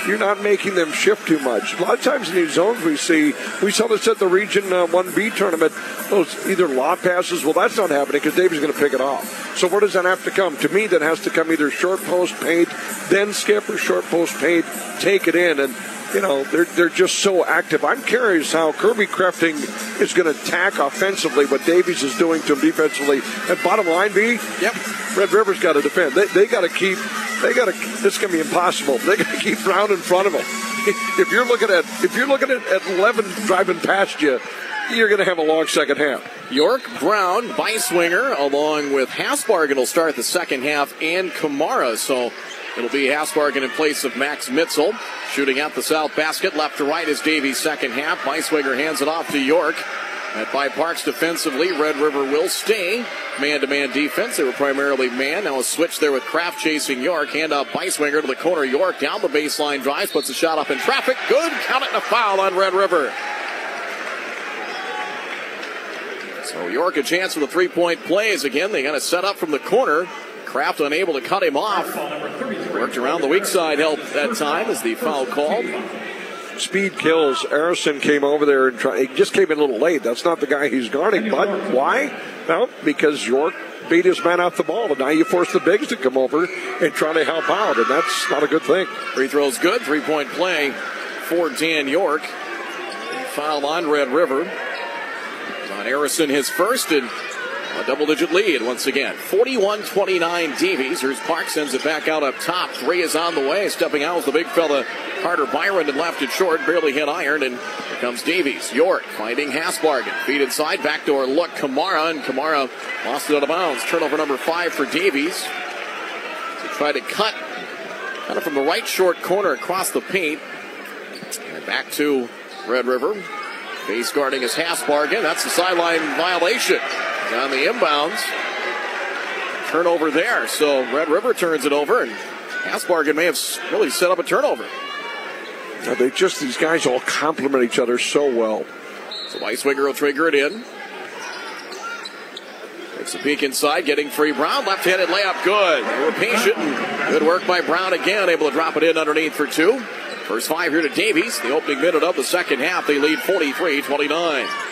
B: you're not making them shift too much. A lot of times in these zones we see, we saw this at the Region uh, 1B tournament, those either lob passes, well, that's not happening because Davies going to pick it off. So where does that have to come? To me, that has to come either short post paint, then skip, or short post paint, take it in. And you know, they're, they're just so active. I'm curious how Kirby Crafting is going to attack offensively what Davies is doing to him defensively. And bottom line, B,
C: yep,
B: Red River's got to defend. They, they got to keep, they got to, this is going to be impossible. They got to keep Brown in front of them. If you're looking at, if you're looking at, at 11 driving past you, you're going to have a long second half.
C: York, Brown, Beiswinger, along with Hasbargen will start the second half, and Kamara. So It'll be Hasbargen in place of Max Mitzel. Shooting at the south basket. Left to right is Davies' second half. Beiswinger hands it off to York. At Five Parks defensively, Red River will stay. Man to man defense. They were primarily man. Now a switch there with Kraft chasing York. Hand out Beiswinger to the corner. York down the baseline drives, puts a shot up in traffic. Good. Count it and a foul on Red River. So York a chance for the three point plays again. They got to set up from the corner. Kraft unable to cut him off. Worked around the weak side help that time as the foul called.
B: Speed kills. Harrison came over there and tried, he just came in a little late. That's not the guy he's guarding. But why? Well, because York beat his man off the ball, and now you force the bigs to come over and try to help out, and that's not a good thing.
C: Free throws good. Three point play for Dan York. Foul on Red River. On Harrison, his first, and a double digit lead once again. 41 29 Davies. Here's Park sends it back out up top. Three is on the way. Stepping out is the big fella Carter Byron and left it short. Barely hit iron. And here comes Davies. York finding Hasbargen. Feed inside. Backdoor look. Kamara. And Kamara lost it out of bounds. Turnover number five for Davies. To try to cut kind of from the right short corner across the paint. And back to Red River. Face guarding is Hasbargen. That's the sideline violation on the inbounds. Turnover there. So Red River turns it over, and Hasbargen may have really set up a turnover.
B: Now they just, these guys all complement each other so well.
C: So Beiswinger will trigger it in. Takes a peek inside, getting free. Brown, left-handed layup, good. They were patient. Good work by Brown again, able to drop it in underneath for two. First five here to Davies. The opening minute of the second half, they lead 43-29.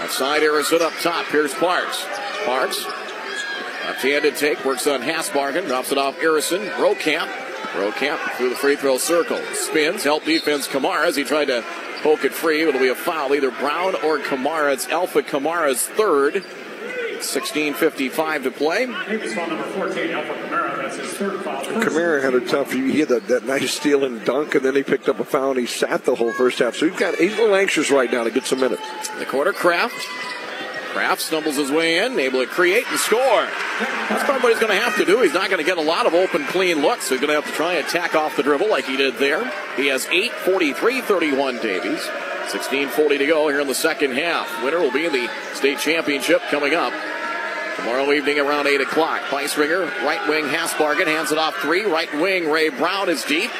C: Outside Harrison up top. Here's Parks. Parks. Left-handed take. Works on Hasbargen. Drops it off Harrison. Rokamp. Rokamp through the free throw circle. Spins. Help defense Kamara as he tried to poke it free. It'll be a foul. Either Brown or Kamara. It's Alpha Kamara's third. 16.55 to play.
B: Kamara had a tough. He had that, that nice steal and dunk, and then he picked up a foul and he sat the whole first half. So he's got he's a little anxious right now to get some minutes.
C: The quarter Kraft. Kraft stumbles his way in, able to create and score. That's probably what he's going to have to do. He's not going to get a lot of open, clean looks. He's going to have to try and attack off the dribble like he did there. He has 8 43 31 Davies. 16.40 to go here in the second half. Winner will be in the state championship coming up tomorrow evening around 8 o'clock. Beiswinger, right wing Hasbargen, hands it off three. Right wing Ray Brown is deep.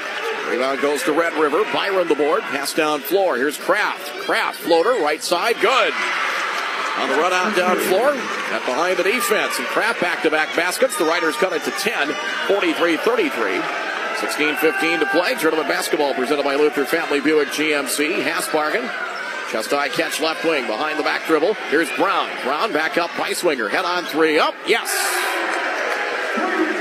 C: Rebound goes to Red River. Byron the board. Pass down floor. Here's Kraft. Kraft floater, right side, good. On the run out down floor, got behind the defense. And Kraft back to back baskets. The Riders cut it to 10, 43 33. 16 15 to play. Tournament basketball presented by Luther Family Buick GMC. Hasbargen. Chest high catch left wing behind the back dribble. Here's Brown. Brown back up. Beiswinger. Head on three. Up. Yes.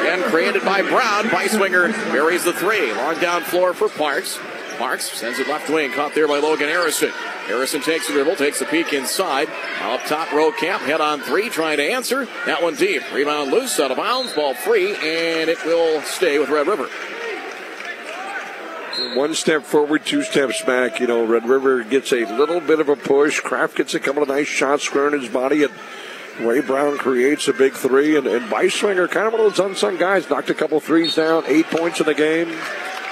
C: And created by Brown. Beiswinger buries the three. Long down floor for Parks. Parks sends it left wing. Caught there by Logan Harrison. Harrison takes the dribble, takes a peek inside. Up top, Rokamp, head on three, trying to answer. That one deep. Rebound loose, out of bounds, ball free, and it will stay with Red River.
B: One step forward, two steps back. You know, Red River gets a little bit of a push. Kraft gets a couple of nice shots squaring his body, and Ray Brown creates a big three. And, and Beiswinger, kind of one of those unsung guys, knocked a couple threes down, eight points in the game.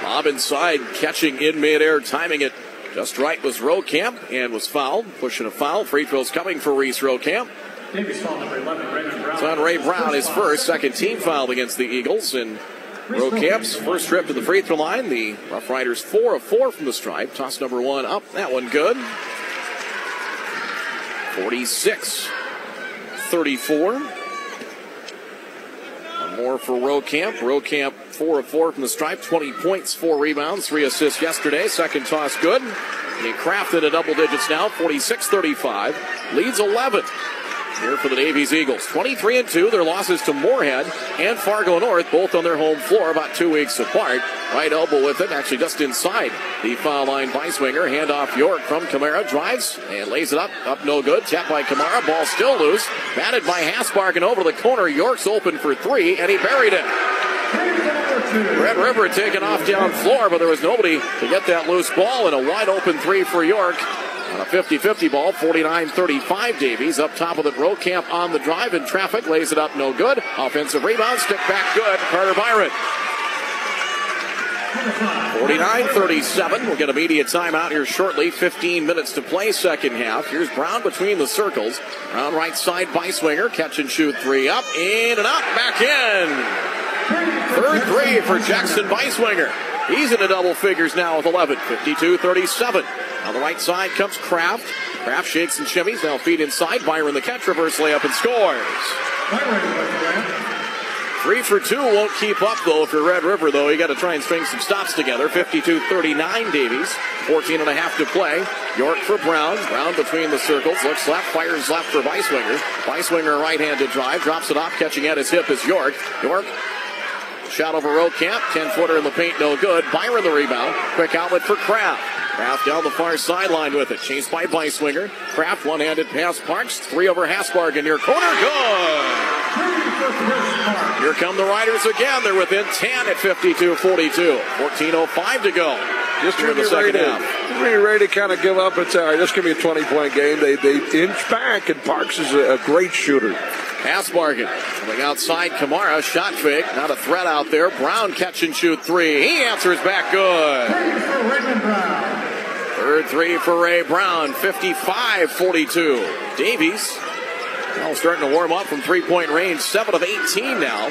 C: Bob inside, catching in midair, timing it just right was Rokamp and was fouled. Pushing a foul. Free throws coming for Reese Rokamp. It's on Ray Brown, his first, second team foul against the Eagles. And Rokamp's first trip to the free throw line. The Rough Riders four of four from the stripe. Toss number one up. That one good. 46 34. One more for Rokamp. Rokamp four of four from the stripe, 20 points, four rebounds, three assists yesterday. Second toss good. He crafted a double digits now, 46 35. Leads 11 here for the Davies Eagles. 23 and 2. Their losses to Moorhead and Fargo North, both on their home floor, about two weeks apart. Right elbow with it, actually just inside the foul line Beiswinger. Handoff York from Kamara. Drives and lays it up. Up no good. Tap by Kamara. Ball still loose. Batted by Hasbargen over the corner. York's open for three, and he buried it. Red River taken off down floor, but there was nobody to get that loose ball and a wide open three for York. On a 50-50 ball, 49-35 Davies up top of the Rokamp on the drive in traffic, lays it up no good. Offensive rebound, stick back good. Carter Byron. 49-37. We'll get a media timeout here shortly. 15 minutes to play second half. Here's Brown between the circles. Brown right side Beiswinger. Catch and shoot three up, in and out, back in. Third three for Jackson Beiswinger. He's in the double figures now with 11, 52 37. On the right side comes Kraft. Kraft shakes and shimmies. Now feed inside. Byron the catch, reverse layup and scores. Three for two won't keep up though if you're Red River though. You got to try and string some stops together. 52-39 Davies. 14 and a half to play. York for Brown. Brown between the circles. Looks left, fires left for Beiswinger. Weisswinger right-handed drive. Drops it off. Catching at his hip is York. York Shot over Rokamp. 10 footer in the paint, no good. Byron the rebound. Quick outlet for Kraft. Kraft down the far sideline with it. Chased by Beiswinger. Kraft one handed pass Parks. Three over Hasbargen near corner. Good. Here come the Riders again. They're within 10 at 52 42. 14.05 to go.
B: Just in the second ready, half. Ready, ready to kind of give up. It's all right. This could be a 20 point game. They, they inch back, and Parks is a, a great shooter.
C: Hasbargen. Coming outside, Kamara. Shot fake. Not a threat out there. Brown catch and shoot three. He answers back good. Third three for Ray Brown. 55 42. Davies. Now starting to warm up from three point range. 7 of 18 now.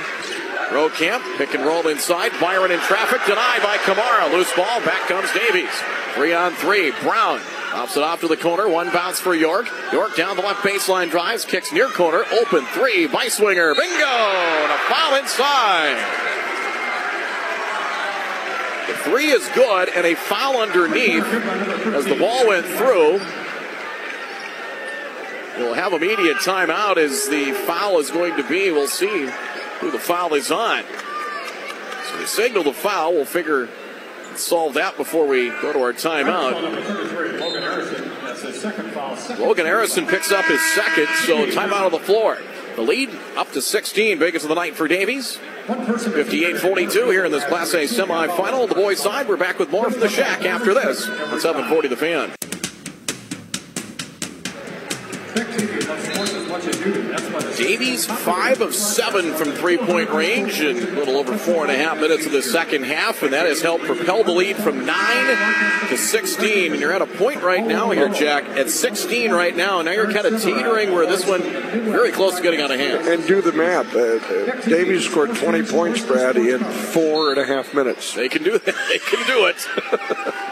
C: Rokamp, pick and roll inside. Byron in traffic, denied by Kamara. Loose ball, back comes Davies. Three on three. Brown Pops it off to the corner. One bounce for York. York down the left baseline drives, kicks near corner. Open three Beiswinger. Bingo! And a foul inside. The three is good, and a foul underneath as the ball went through. We'll have immediate timeout as the foul is going to be. We'll see who the foul is on. So they signal the foul. We'll figure solve that before we go to our timeout. Logan Harrison picks up his second, so timeout on the floor. The lead up to 16, biggest of the night for Davies. 58-42 here in this Class A semifinal. The boys' side, we're back with more from the Shack after this on 740 The Fan. Davies, five of seven from three point range in a little over four and a half minutes of the second half, and that has helped propel the lead from nine to 16. And you're at a point right now here, Jack, at 16 right now, and now you're kind of teetering where this one very close to getting out of hand.
B: And do the math. Uh, Davies scored 20 points, Brad, in four and a half minutes.
C: They can do it. They can do it.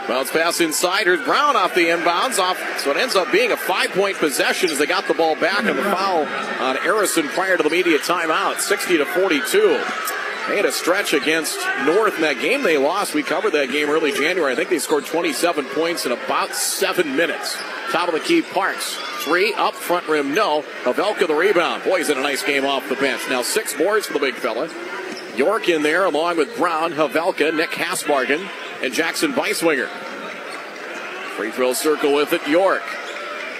C: Bounce pass inside. Here's Brown off the inbounds. Off, so it ends up being a five point possession as they got the ball back on the foul on Harrison prior to the media timeout. 60 to 42. They had a stretch against North in that game they lost. We covered that game early January. I think they scored 27 points in about seven minutes. Top of the key, Parks. Three up front rim, no. Havelka the rebound. Boy, he's in a nice game off the bench. Now six boards for the big fella. York in there along with Brown, Havelka, Nick Hasbargen, and Jackson Beiswinger. Free throw circle with it, York.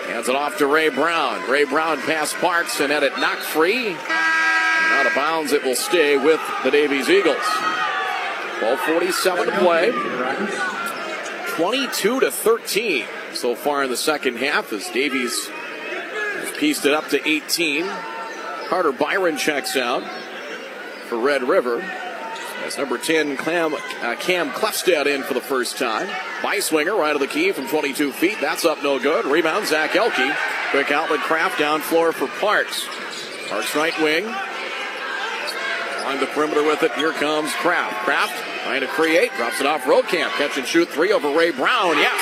C: Hands it off to Ray Brown. Ray Brown past Parks and had it knocked free. Out of bounds, it will stay with the Davies Eagles. 12:47 to play. 22 to 13 so far in the second half as Davies pieced it up to 18. Carter Byron checks out for Red River. As number 10, Cam, uh, Cam Klefstad in for the first time. Beiswinger, right of the key from 22 feet. That's up no good. Rebound, Zach Elke. Quick outlet Kraft down floor for Parks. Parks right wing. On the perimeter with it. Here comes Kraft. Kraft trying to create. Drops it off Rokamp. Catch and shoot three over Ray Brown. Yes.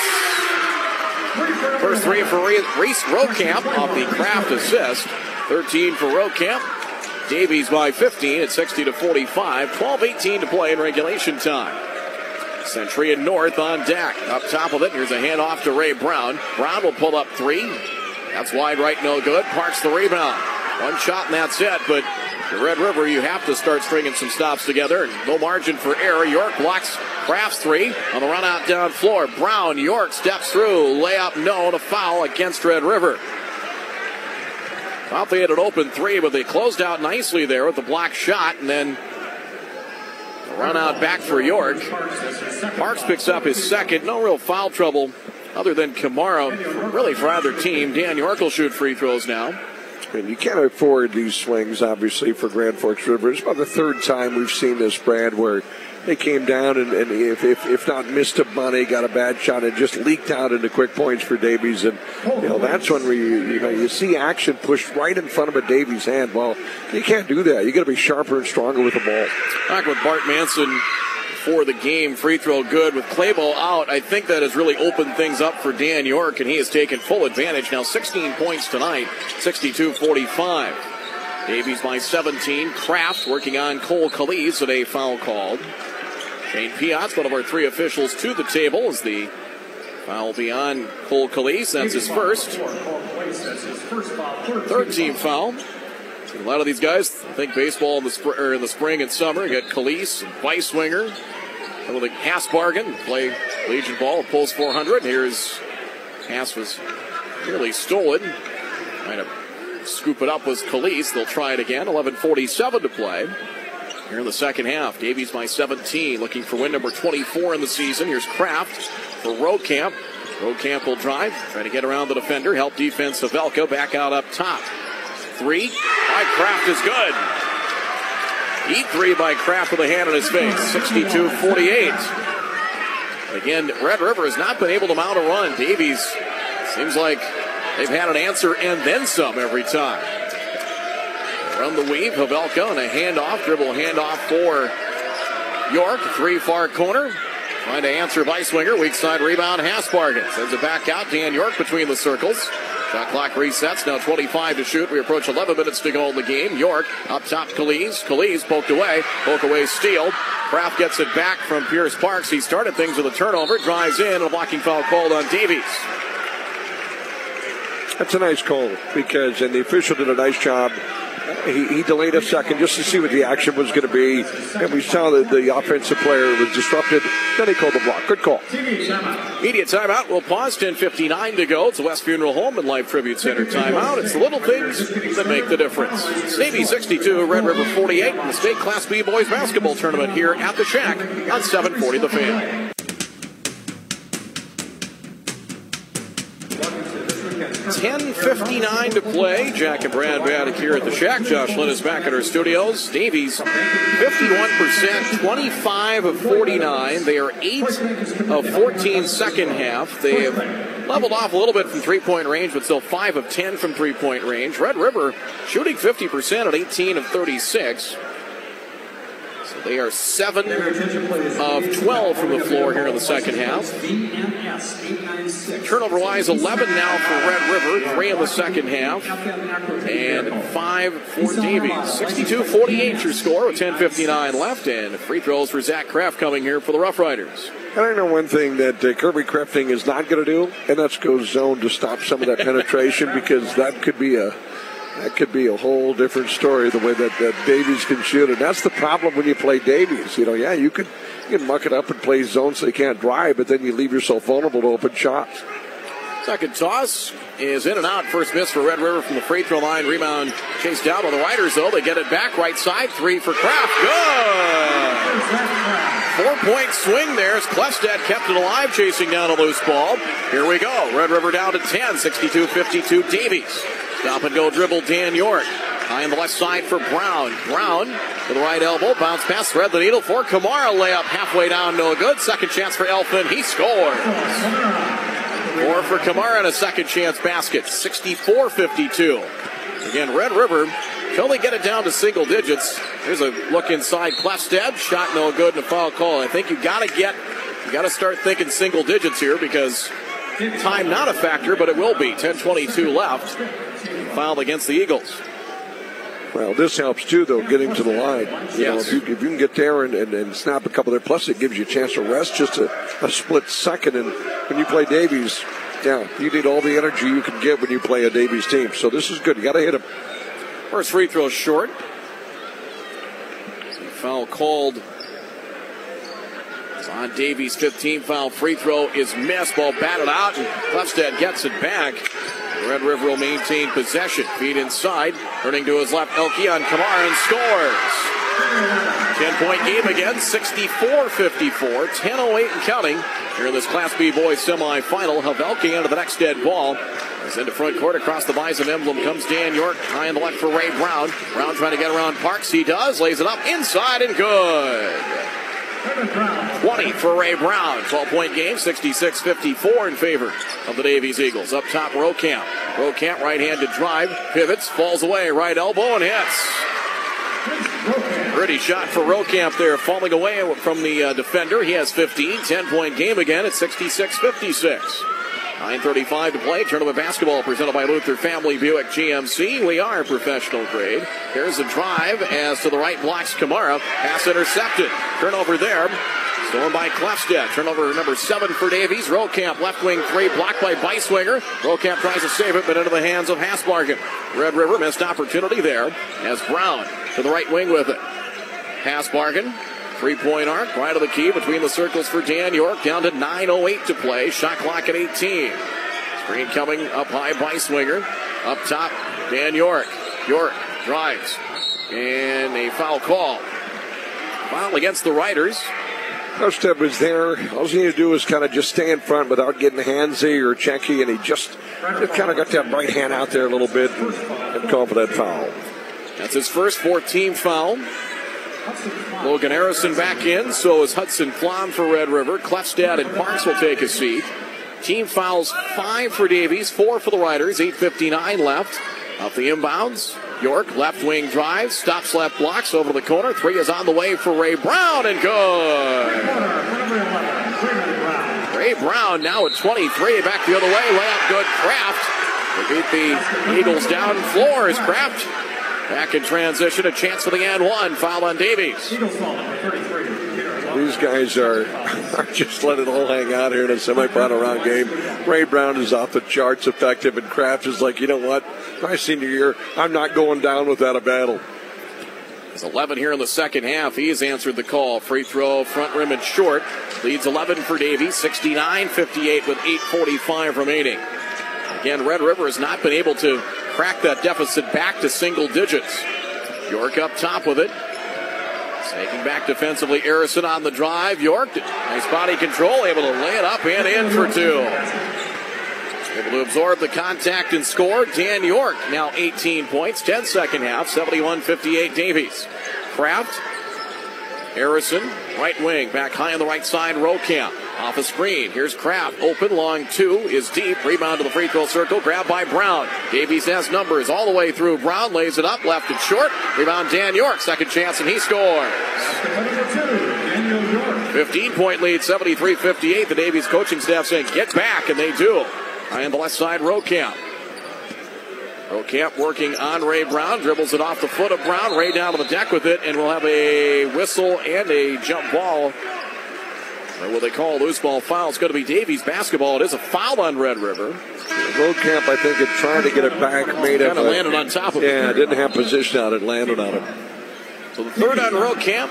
C: First three for Reese Rokamp off the Kraft assist. 13 for Rokamp. Davies by 15 at 60 to 45. 12-18 to play in regulation time. Century and North on deck. Up top of it, here's a handoff to Ray Brown. Brown will pull up three. That's wide right, no good. Parks the rebound. One shot and that's it, but the Red River, you have to start stringing some stops together. And No margin for error. York blocks Kraft's three on the run out down floor. Brown, York steps through. Layup, no, a foul against Red River. Thought they had an open three, but they closed out nicely there with the block shot, and then a run out back for York. Parks picks up his second. No real foul trouble other than Kamara, really for either team. Dan York will shoot free throws now.
B: And you can't afford these swings, obviously, for Grand Forks River. It's about the third time we've seen this, Brad, where they came down and, and if, if, if not missed a money, got a bad shot and just leaked out into quick points for Davies. And, you know, that's when we, you know, you see action pushed right in front of a Davies hand. Well, you can't do that. You got to be sharper and stronger with the ball.
C: Back with Bart Manson for the game. Free throw good with Claybo out. I think that has really opened things up for Dan York, and he has taken full advantage. Now 16 points tonight, 62 45. Davies by 17. Kraft working on Cole Calise at a foul called. Shane Piotz, one of our three officials, to the table as the foul beyond Cole Calise. That's his first. Third team foul. A lot of these guys think baseball in the, sp- er, in the spring and summer. You got Calise and Beiswinger. A Hasbargen play Legion ball, pulls 400. Here's Haas was nearly stolen. Trying to scoop it up was Calise. They'll try it again. 11:47 to play. Here in the second half, Davies by 17, looking for win number 24 in the season. Here's Kraft for Rokamp. Rokamp will drive, try to get around the defender, help defense Havelka back out up top. Three by Kraft is good. E3 by Kraft with a hand on his face. 62 48. Again, Red River has not been able to mount a run. Davies seems like they've had an answer and then some every time. Run the weave, Havelka, and a handoff, dribble handoff for York. Three far corner. Trying to answer Beiswinger. Weak side rebound. Hasbargen sends it back out. Dan York between the circles. Shot clock resets. Now 25 to shoot. We approach 11 minutes to go in the game. York up top. Calise. Calise poked away. Poke away steal. Kraft gets it back from Pierce Parks. He started things with a turnover. Drives in. A blocking foul called on Davies.
B: That's a nice call because, and the official did a nice job. He, he delayed a second just to see what the action was going to be, and we saw that the offensive player was disrupted. Then he called the block. Good call.
C: Media timeout. We'll pause. 10:59 to go. It's the West Funeral Home and Life Tribute Center timeout. It's the little things that make the difference. Davies 62, Red River 48, in the state Class B boys basketball tournament here at the Shack on 740 The Fan. 10.59 to play. Jack and Brad Baddock here at the Shack. Josh Lynn is back at our studios. Davies, 51%, 25 of 49. They are 8 of 14 second half. They have leveled off a little bit from three point range, but still 5 of 10 from three point range. Red River shooting 50% at 18 of 36. They are 7 of 12 from the floor here in the second half. Turnover wise, 11 now for Red River, 3 in the second half, and 5 for Davies. 62 48 your score with 10.59 left, and free throws for Zach Kraft coming here for the Rough Riders.
B: And I know one thing that uh, Kirby Crafting is not going to do, and that's go zone to stop some of that penetration because that could be a that could be a whole different story the way that, that Davies can shoot. And that's the problem when you play Davies. You know, yeah, you can you can muck it up and play zone so you can't drive, but then you leave yourself vulnerable to open shots.
C: Second toss is in and out. First miss for Red River from the free throw line. Rebound chased down by the Riders, though. They get it back right side. Three for Kraft. Good. Four point swing there as Klefstad kept it alive, chasing down a loose ball. Here we go. Red River down to 10, 62 52 Davies. Stop and go dribble Dan York. High on the left side for Brown. Brown to the right elbow. Bounce pass, thread the needle for Kamara. Layup halfway down, no good. Second chance for Elfin. He scores. Four for Kamara and a second chance basket. 64 52. Again, Red River can only get it down to single digits. Here's a look inside. Klefstad. Shot no good and a foul call. I think you got to get, you got to start thinking single digits here because time not a factor, but it will be. 10:22 left. Foul against the Eagles.
B: Well, this helps too, though, getting to the line. You
C: Yes.
B: know, if you, if you can get there and, and, and snap a couple there, plus it gives you a chance to rest just a, a split second. And when you play Davies, yeah, you need all the energy you can get when you play a Davies team. So this is good. You got to hit him.
C: First free throw short. Foul called. On Davies' 15 foul. Free throw is missed. Ball batted out, and Klefstad gets it back. Red River will maintain possession. Feed inside. Turning to his left, Elke on Kamara and scores. 10 point game again, 64 54, 10 08 and counting. Here in this Class B boys semifinal. Havelka into the next dead ball. As into front court across the Bison emblem comes Dan York. High on the left for Ray Brown. Brown trying to get around Parks. He does. Lays it up inside and good. 20 for Ray Brown. 12 point game, 66 54 in favor of the Davies Eagles. Up top, Rokamp. Rokamp right handed drive. Pivots, falls away, right elbow, and hits. Pretty shot for Rokamp there, falling away from the uh, defender. He has 15. 10 point game again at 66 56. 9.35 to play. Tournament basketball presented by Luther Family Buick GMC. We are professional grade. Here's a drive as to the right blocks Kamara. Pass intercepted. Turnover there. Stolen by Klefstad. Turnover number seven for Davies. Rokamp, left wing three, blocked by Beiswinger. Rokamp tries to save it, but into the hands of Hasbargen. Red River missed opportunity there as Brown to the right wing with it. Hasbargen, three point arc, right of the key between the circles for Dan York. Down to 9.08 to play. Shot clock at 18. Screen coming up high Beiswinger. Up top, Dan York. York drives. And a foul call. Foul against the Riders.
B: Klefstad was there. All he needed to do was kind of just stay in front without getting handsy or checky, and he just, just kind of got that right hand out there a little bit and, and called for that foul.
C: That's his first 14 foul. Logan Harrison back in, so is Hudson Klom for Red River. Klefstad and Parks will take a seat. Team fouls five for Davies, four for the Riders, 8.59 left. Off the inbounds, York, left wing drive, stops left blocks over the corner. Three is on the way for Ray Brown and good. Ray Brown now at 23, back the other way, layup good. Kraft they beat the Eagles down floors. Kraft back in transition, a chance for the and one. Foul on Davies.
B: These guys are, are just letting it all hang out here in a semifinal round game. Ray Brown is off the charts effective, and Kraft is like, you know what? My senior year, I'm not going down without a battle.
C: It's 11 here in the second half. He's answered the call. Free throw, front rim and short. Leads 11 for Davies, 69 58 with 8.45 remaining. Again, Red River has not been able to crack that deficit back to single digits. York up top with it. Taking back defensively, Harrison on the drive. York, nice body control, able to lay it up and in for two. Able to absorb the contact and score. Dan York now 18 points, 10 second half, 71 58 Davies. Kraft, Harrison, right wing, back high on the right side, Rokamp. Off a screen. Here's Kraft. Open. Long two is deep. Rebound to the free throw circle. Grab by Brown. Davies has numbers all the way through. Brown lays it up. Left and short. Rebound Dan York. Second chance and he scores. 15 point lead. 73 58. The Davies coaching staff saying get back and they do. High on the left side. Rokamp. Oh, Rokamp working on Ray Brown. Dribbles it off the foot of Brown. Ray down to the deck with it and we'll have a whistle and a jump ball or will they call a loose ball foul? It's going to be Davies basketball. It is a foul on Red River.
B: Rokamp, I think, had tried to get it back, made
C: it. Kind of landed on top of
B: yeah, it. Yeah, didn't have position on it, landed on it.
C: So the third on Rokamp,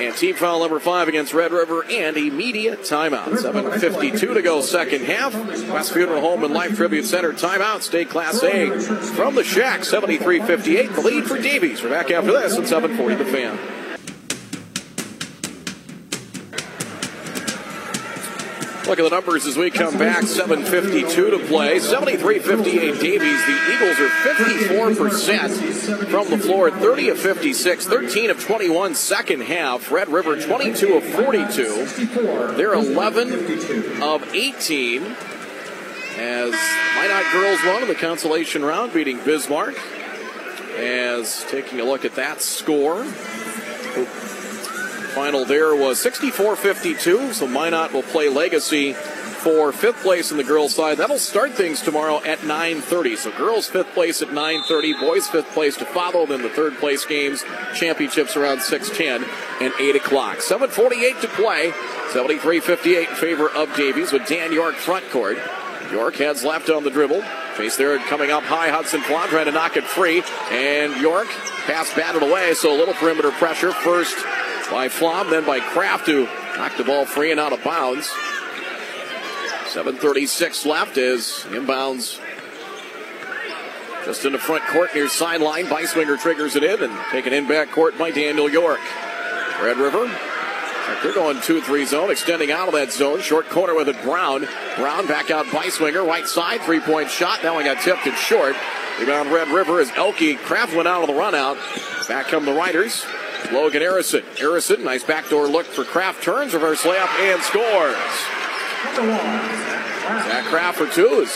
C: And team foul number five against Red River and immediate timeout. 7.52 to go, second half. West Funeral Home and Life Tribute Center timeout. State Class A from the Shack, 73 58. The lead for Davies. We're back after this at 740 the fan. Look at the numbers as we come back. 7.52 to play. 73-58 Davies. The Eagles are 54% from the floor. 30 of 56. 13 of 21 second half. Red River 22 of 42. They're 11 of 18 as Minot girls won in the consolation round, beating Bismarck. As taking a look at that score, Final there was 64 52. So Minot will play Legacy for fifth place in the girls' side. That'll start things tomorrow at 9:30. So girls fifth place at 9:30, boys fifth place to follow. Then the third place games, championships around 6:10 and 8 o'clock. 7:48 to play. 73-58 in favor of Davies with Dan York front court. York heads left on the dribble. Face there coming up high. Hudson Flom trying to knock it free. And York pass batted away. So a little perimeter pressure. First by Flom, then by Kraft, who knocked the ball free and out of bounds. 7.36 left is inbounds just in the front court near sideline. Beiswinger triggers it in and taken in back court by Daniel York. Red River. They're going 2-3 zone, extending out of that zone. Short corner with it, Brown. Brown back out Beiswinger, right side, three-point shot. That one got tipped and short. Rebound Red River as Elke Kraft went out of the run out. Back come the Riders. Logan Harrison. Harrison, nice backdoor look for Kraft. Turns, reverse layup, and scores. Zach Kraft for two is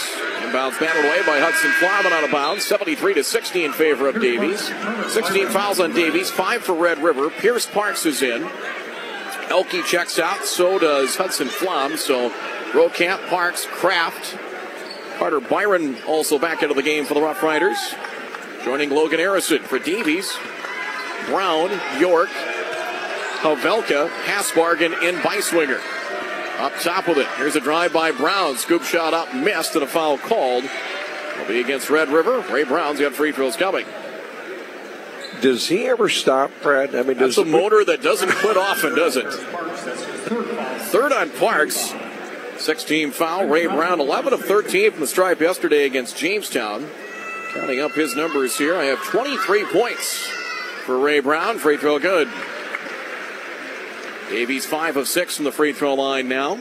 C: inbounds battled away by Hudson Flom out of bounds. 73 to 60 in favor of Davies. 16 fouls on Davies, five for Red River. Pierce Parks is in. Elke checks out, so does Hudson Flom. So Rokamp, Parks, Kraft. Carter Byron also back into the game for the Rough Riders. Joining Logan Harrison for Davies. Brown, York, Havelka, Hasbargen, and Beiswinger. Up top with it. Here's a drive by Brown. Scoop shot up, missed, and a foul called. Will be against Red River. Ray Brown's got free throws coming.
B: Does he ever stop, Brad? I mean,
C: does That's a motor that doesn't quit often, does it? Third on Parks. 16 foul. Ray Brown, 11 of 13 from the stripe yesterday against Jamestown. Counting up his numbers here, I have 23 points for Ray Brown. Free throw good. Davies five of six from the free throw line now.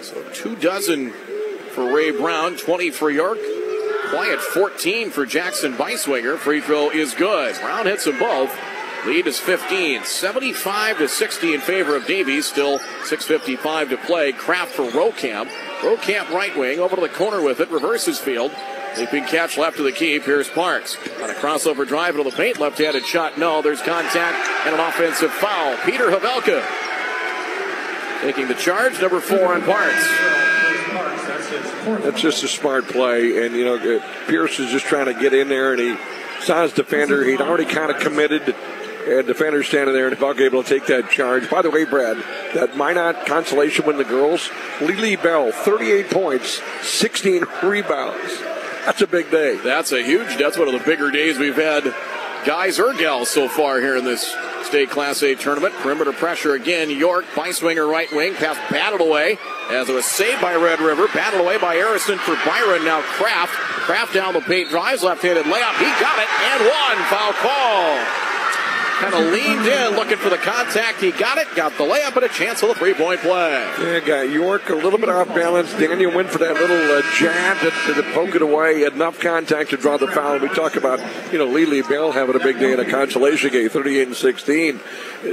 C: So two dozen for Ray Brown, 20 for York. Quiet 14 for Jackson Beiswinger. Free throw is good. Brown hits them both. Lead is 15. 75 to 60 in favor of Davies. Still 6.55 to play. Kraft for Rokamp. Rokamp right wing over to the corner with it. Reverses field. Leaping catch left of the key. Pierce Parks on a crossover drive into the paint. Left-handed shot. No, there's contact and an offensive foul. Peter Havelka taking the charge. Number four on Parks.
B: That's just a smart play, and you know uh, Pierce is just trying to get in there, and he saw his defender. He'd already kind of committed and defender standing there, and Buck able to take that charge. By the way, Brad, that Minot consolation win the girls, Lily Bell, 38 points, 16 rebounds. That's a big day.
C: That's a huge. That's one of the bigger days we've had, guys or gals, so far here in this state Class A tournament. Perimeter pressure again. York Beiswinger right wing. Pass batted away as it was saved by Red River. Batted away by Harrison for Byron. Now Kraft. Kraft down the paint drives left-handed layup. He got it and one foul call kind of leaned in looking for the contact. He got it, got the layup, and a chance for the three point play.
B: Yeah, got York a little bit off balance. Daniel went for that little uh, jab to, to poke it away. Enough contact to draw the foul. We talk about, you know, Lily Bell having a big day in a consolation game, 38 and 16.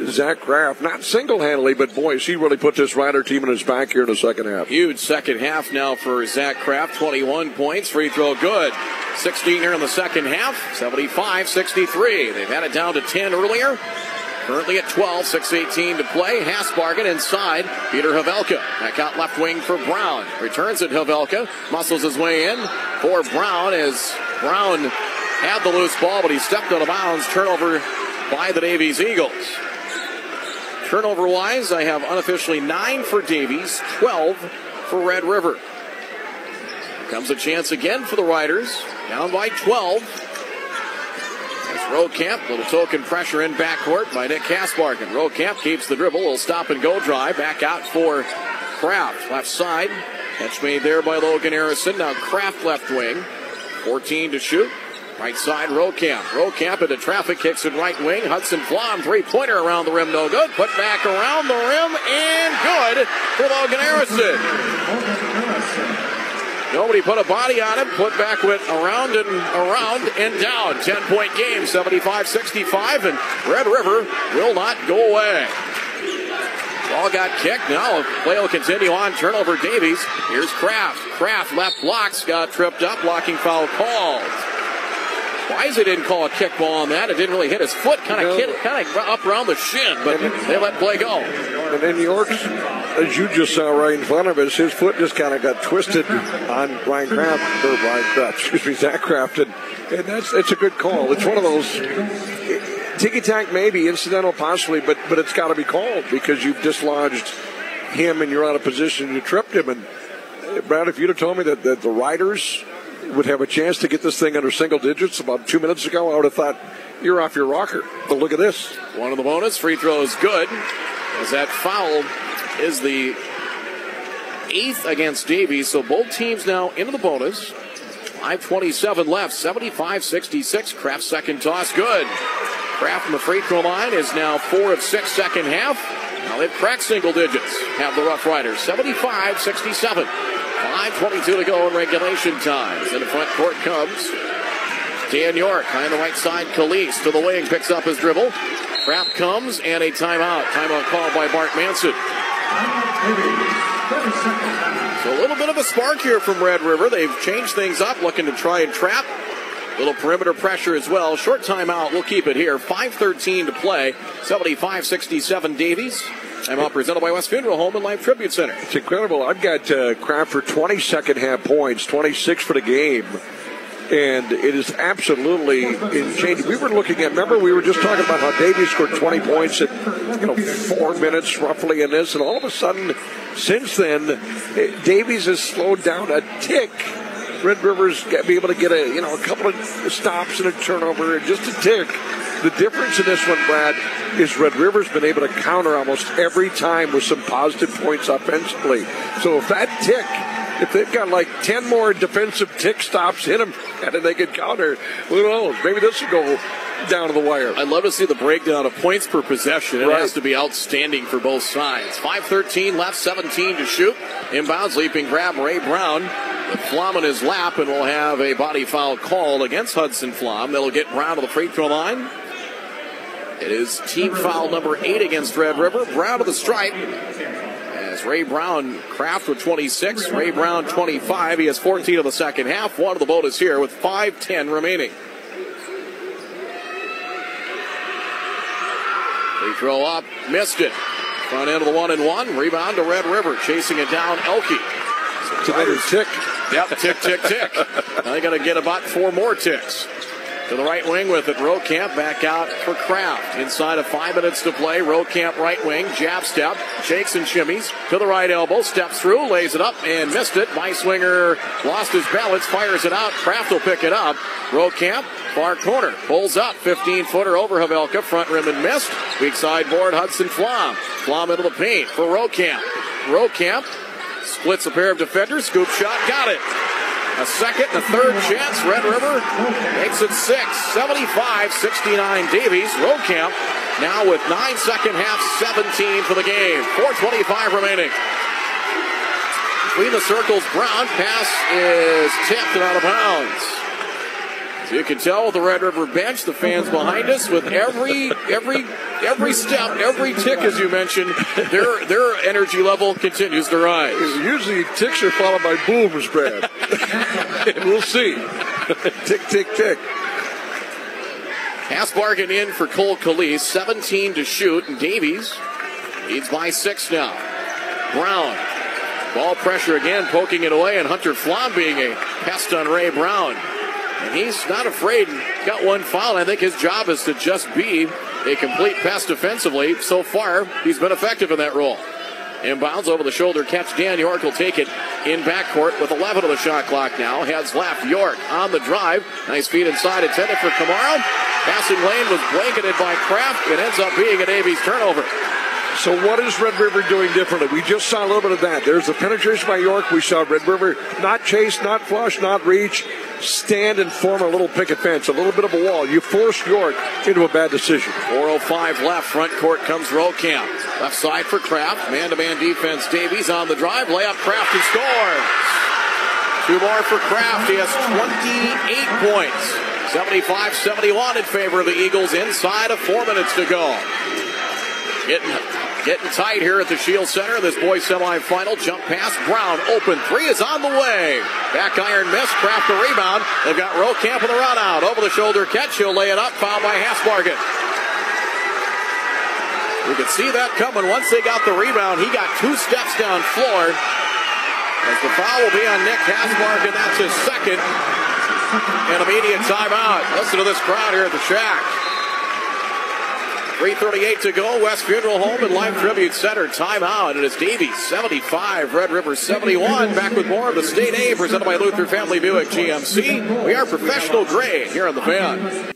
B: Zach Kraft, not single handedly, but boy, she really put this Rider team in his back here in the second half.
C: Huge second half now for Zach Kraft, 21 points, free throw good. 16 here in the second half, 75 63. They've had it down to 10 Currently at 12, 6.18 to play. Hasbargen inside. Peter Havelka. Back out left wing for Brown. Returns it Havelka. Muscles his way in for Brown as Brown had the loose ball, but he stepped out of bounds. Turnover by the Davies Eagles. Turnover wise, I have unofficially nine for Davies, 12 for Red River. Comes a chance again for the Riders. Down by 12. Camp. Little token pressure in backcourt by Nick Hasbargen. Camp keeps the dribble. Will stop and go drive. Back out for Kraft. Left side. Catch made there by Logan Harrison. Now Kraft left wing. 14 to shoot. Right side, Rokamp. Rokamp into traffic, kicks in right wing. Hudson Flom, three pointer around the rim, no good. Put back around the rim, and good for Logan Harrison. Nobody put a body on him. Put back went around and around and down. 10 point game, 75 65, and Red River will not go away. Ball got kicked. Now play will continue on. Turnover Davies. Here's Kraft. Kraft left blocks. Got tripped up. Blocking foul called. Wise didn't call a kickball on that. It didn't really hit his foot. Kind of no. kind of up around the shin, but they let play go.
B: And then York's, as you just saw right in front of us, his foot just kind of got twisted on Ryan Kraft, or Ryan Kraft, excuse me, Zach Kraft, and, and that's it's a good call. It's one of those ticky tack, maybe incidental, possibly, but but it's got to be called because you've dislodged him and you're out of position. You tripped him, and Brad, if you'd have told me that, that the Riders would have a chance to get this thing under single digits about two minutes ago, I would have thought you're off your rocker. But look at this.
C: One of the bonus free throw is good. As that foul is the eighth against Davies. So both teams now into the bonus. 5.27 left, 75 66. Kraft second toss, good. Kraft from the free throw line is now four of six second half. Now they've cracked single digits. Have the Rough Riders 75 67. 5.22 to go in regulation time. In the front court comes Dan York. High on the right side, Calise to the wing, picks up his dribble. Trap comes and a timeout. Timeout called by Bart Manson. So a little bit of a spark here from Red River. They've changed things up, looking to try and trap. Little perimeter pressure as well. Short timeout. We'll keep it here. 5.13 to play. 75 67 Davies. I'm all presented by West Funeral Home and Life Tribute Center.
B: It's incredible. I've got uh, Kraft for 20 second half points, 26 for the game. And it is absolutely changing. We were looking at, remember, we were just talking about how Davies scored 20 points in, you know, four minutes roughly in this. And all of a sudden, since then, Davies has slowed down a tick. Red Rivers be able to get a, you know, a couple of stops and a turnover, and just a tick. The difference in this one, Brad, is Red River's been able to counter almost every time with some positive points offensively. So if that tick, if they've got like 10 more defensive tick stops in them and then they can counter, who knows? Maybe this will go down to the wire.
C: I'd love to see the breakdown of points per possession. It right. has to be outstanding for both sides. 5.13 left, 17 to shoot. Inbounds, leaping grab, Ray Brown. The Flom in his lap, and we'll have a body foul called against Hudson Flom. That'll get Brown to the free throw line. It is team foul number eight against Red River. Brown to the stripe. As Ray Brown, Kraft with 26, Ray Brown 25. He has 14 of the second half. One of the bonus here with 5.10 remaining. Free throw up, missed it. Front end of the one and one. Rebound to Red River, chasing it down. Elke.
B: Another tick.
C: Yep, tick, tick, tick. now they got to get about four more ticks. To the right wing with it. Rokamp back out for Kraft. Inside of five minutes to play. Rokamp right wing. Jab step. Shakes and shimmies. To the right elbow. Steps through. Lays it up and missed it. Beiswinger lost his balance. Fires it out. Kraft will pick it up. Rokamp. Far corner. Pulls up. 15 footer over Havelka. Front rim and missed. Weak side board. Hudson Flom. Flom into the paint for Rokamp. Rokamp splits a pair of defenders. Scoop shot. Got it. A second and a third chance. Red River makes it six. 75 69 Davies. Rokamp now with nine second half, 17 for the game. 425 remaining. Between the circles, Brown pass is tipped and out of bounds. You can tell with the Red River bench, the fans behind us, with every every every step, every tick, as you mentioned, their their energy level continues to rise.
B: Usually, ticks are followed by booms, Brad. we'll see. tick, tick, tick.
C: Hasbargen in for Cole Calise, 17 to shoot, and Davies leads by six now. Brown, ball pressure again, poking it away, and Hunter Flom being a pest on Ray Brown. And he's not afraid. Got one foul. I think his job is to just be a complete pest defensively. So far, he's been effective in that role. Inbounds over the shoulder catch. Dan York will take it in backcourt with 11 of the shot clock now. Heads left. York on the drive. Nice feed inside. Intended for Kamara. Passing lane was blanketed by Kraft. It ends up being a Davies turnover.
B: So what is Red River doing differently? We just saw a little bit of that. There's the penetration by York. We saw Red River not chase, not flush, not reach, stand and form a little picket fence, a little bit of a wall. You forced York into a bad decision.
C: 405 left. Front court comes Rokamp. Left side for Kraft. Man-to-man defense. Davies on the drive. Layup. Kraft and scores. Two more for Kraft. He has 28 points. 75-71 in favor of the Eagles inside of four minutes to go. Getting Getting tight here at the Scheels Center. This boys semifinal jump pass. Brown open three is on the way. Back iron miss. Kraft a rebound. They've got Rokamp with the run out. Over the shoulder catch. He'll lay it up. Foul by Hasbargen. We could see that coming once they got the rebound. He got two steps down floor. As the foul will be on Nick Hasbargen. That's his second. And immediate timeout. Listen to this crowd here at the shack. 3.38 to go. West Funeral Home and Life Tribute Center. Timeout. It is Davies 75, Red River 71. Back with more of the State A presented by Luther Family Buick GMC. We are professional grade here on the fan.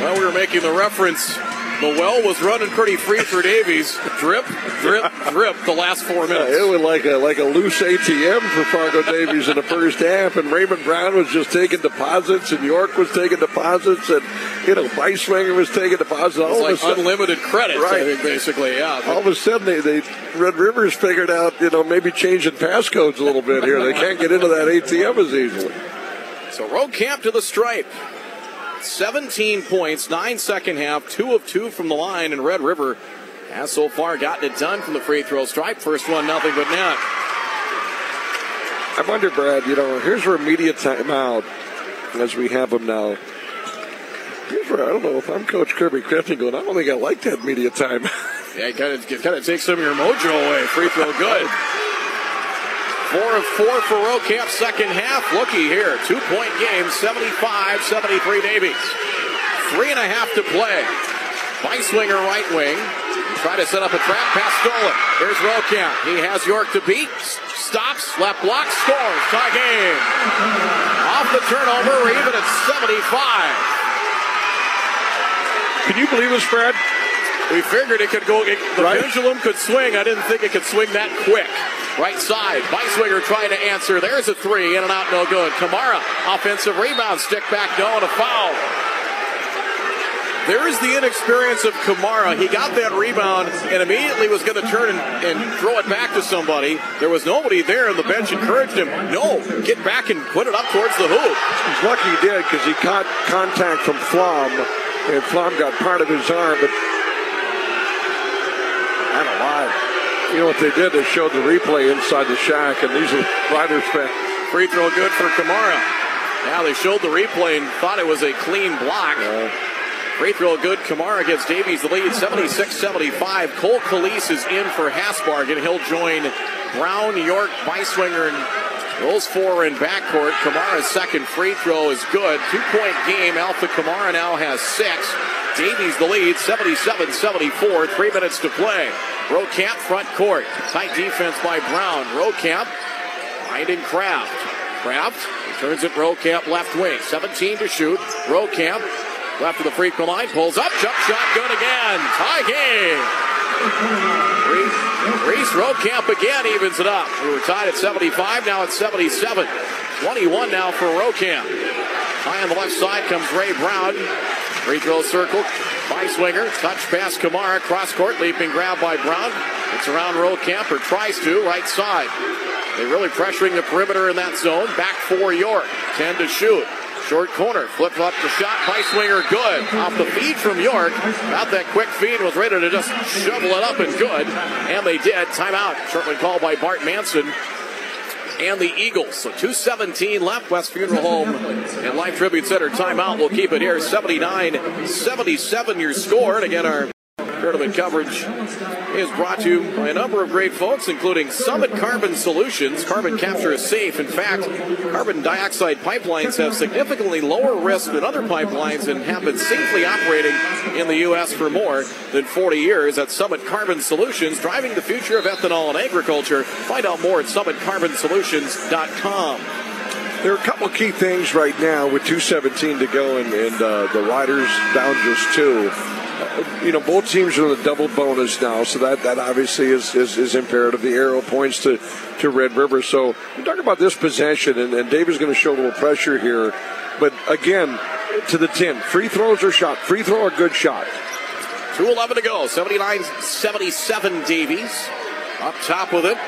C: Well, we were making the reference the well was running pretty free for Davies. Drip, drip, drip. The last four minutes.
B: Yeah, it was like a like a loose ATM for Fargo Davies in the first half, and Raymond Brown was just taking deposits, and York was taking deposits, and you know Beiswinger was taking deposits.
C: All it's like sudden, unlimited credit, right? I think basically, yeah.
B: All of a sudden, they, they Red Rivers figured out, you know, maybe changing passcodes a little bit here. They can't get into that ATM as easily.
C: So Rokamp to the stripe. 17 points, nine second half, two of two from the line, and Red River has so far gotten it done from the free throw stripe. First one, nothing but net.
B: I wonder, Brad, you know, here's our immediate timeout as we have them now. Here's where I don't know if I'm Coach Kirby Crafton going, I don't think I like that media time.
C: yeah, it kind of, it kind of takes some of your mojo away. Free throw good. Four of four for Rokamp, second half. Looky here. Two point game, 75 73 Davies. Three and a half to play. Beiswinger right wing. Try to set up a trap pass stolen. Here's Rokamp. He has York to beat. Stops, left block, scores. Tie game. Off the turnover, even at 75.
B: Can you believe this, Fred?
C: We figured it could go, it, the right. pendulum could swing. I didn't think it could swing that quick. Right side, Beiswinger trying to answer. There's a three, in and out, no good. Kamara, offensive rebound, stick back, no, and a foul. There is the inexperience of Kamara. He got that rebound and immediately was going to turn and, and, throw it back to somebody. There was nobody there, and the bench encouraged him, no, get back and put it up towards the hoop.
B: He's lucky he did because he caught contact from Flom, and Flom got part of his arm, but Man alive. You know what they did? They showed the replay inside the shack, and these are Riders fans.
C: Free throw good for Kamara. Now they showed the replay and thought it was a clean block.
B: Yeah.
C: Free throw good. Kamara gets Davies the lead 76 75. Cole Calise is in for Hasbargen. He'll join Brown, York, Beiswinger, and those four in backcourt. Kamara's second free throw is good. Two point game. Alpha Kamara now has six. Davies the lead 77 74. Three minutes to play. Rokamp front court. Tight defense by Brown. Rokamp finding Kraft. Kraft turns it Rokamp left wing. 17 to shoot. Rokamp left of the free throw line. Pulls up. Jump shot good again. Tie game. Reese Reese Rokamp again evens it up. We were tied at 75. Now it's 77. 21 now for Rokamp. High on the left side comes Ray Brown. Free throw circle Beiswinger. Touch pass Kamara. Cross court. Leaping grab by Brown. It's around Rokamp or tries to. Right side. They're really pressuring the perimeter in that zone. Back for York. 10 to shoot. Short corner. Flip up the shot by Swinger. Good. Off the feed from York. Got that quick feed. Was ready to just shovel it up and good. And they did. Timeout. Shortly called by Bart Manson and the Eagles. So 217 left. West Funeral Home and Life Tribute Center timeout. We'll keep it here. 79 77 your score. And again, our tournament coverage is brought to you by a number of great folks, including Summit Carbon Solutions. Carbon capture is safe. In fact, carbon dioxide pipelines have significantly lower risk than other pipelines and have been safely operating in the U.S. for more than 40 years. At Summit Carbon Solutions, driving the future of ethanol and agriculture. Find out more at summitcarbonsolutions.com.
B: There are a couple key things right now with 217 to go and, and uh, the Riders down just two. You know, both teams are in the double bonus now, so that, that obviously is, is, is imperative. The arrow points to, to Red River. So you talk about this possession, and, and David's going to show a little pressure here. But again, to the 10, free throws are shot. Free throw a good shot.
C: 2.11 to go. 79 77 Davies. Up top with it.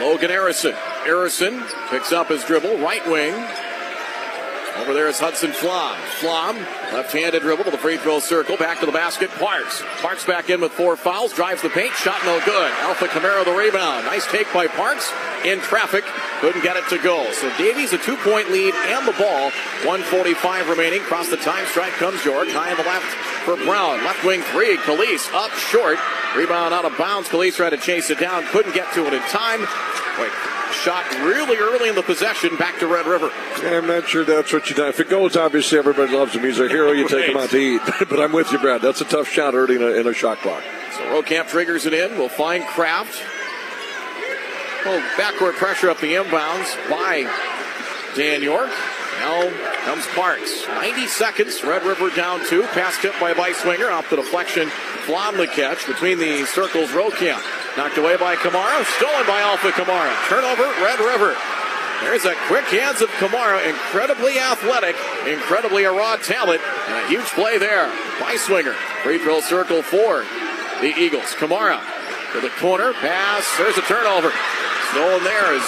C: Logan Harrison. Harrison picks up his dribble, right wing. Over there is Hudson Flom. Flom, left-handed dribble to the free throw circle, back to the basket. Parks. Parks back in with four fouls, drives the paint, shot no good. Alpha Kamara the rebound. Nice take by Parks. In traffic, couldn't get it to go. So Davies a two-point lead and the ball. 145 remaining. Cross the time strike comes York. High on the left for Brown. Left wing three. Calise up short. Rebound out of bounds. Calise tried to chase it down. Couldn't get to it in time. Wait, shot really early in the possession back to Red River.
B: I'm not sure that's what you do. If it goes, obviously everybody loves the music. Hero. You take him out to eat. but I'm with you, Brad. That's a tough shot early in a, in a shot clock.
C: So Rokamp triggers it in. We'll find Kraft. Well, backward pressure up the inbounds by Dan York. Now comes Parks. 90 seconds. Red River down two. Pass tipped by Beiswinger off the deflection. Flom the catch between the circles. Rokamp knocked away by Kamara. Stolen by Alpha Kamara. Turnover. Red River. There's a quick hands of Kamara. Incredibly athletic. Incredibly a raw talent. And a huge play there. Beiswinger. Free throw circle four. The Eagles. Kamara to the corner. Pass. There's a turnover. Stolen there as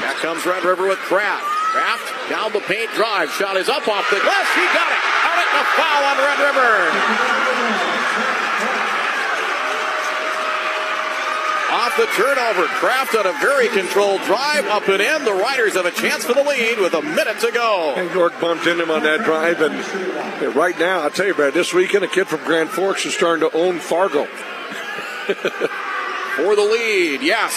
C: back comes Red River with Kraft. Kraft down the paint drive. Shot is up off the glass. He got it. Out it a foul on Red River. Off the turnover. Kraft on a very controlled drive. Up and in. The Riders have a chance for the lead with a minute to go.
B: And York bumped into him on that drive. And right now, I'll tell you, Brad, this weekend, a kid from Grand Forks is starting to own Fargo.
C: for the lead, yes.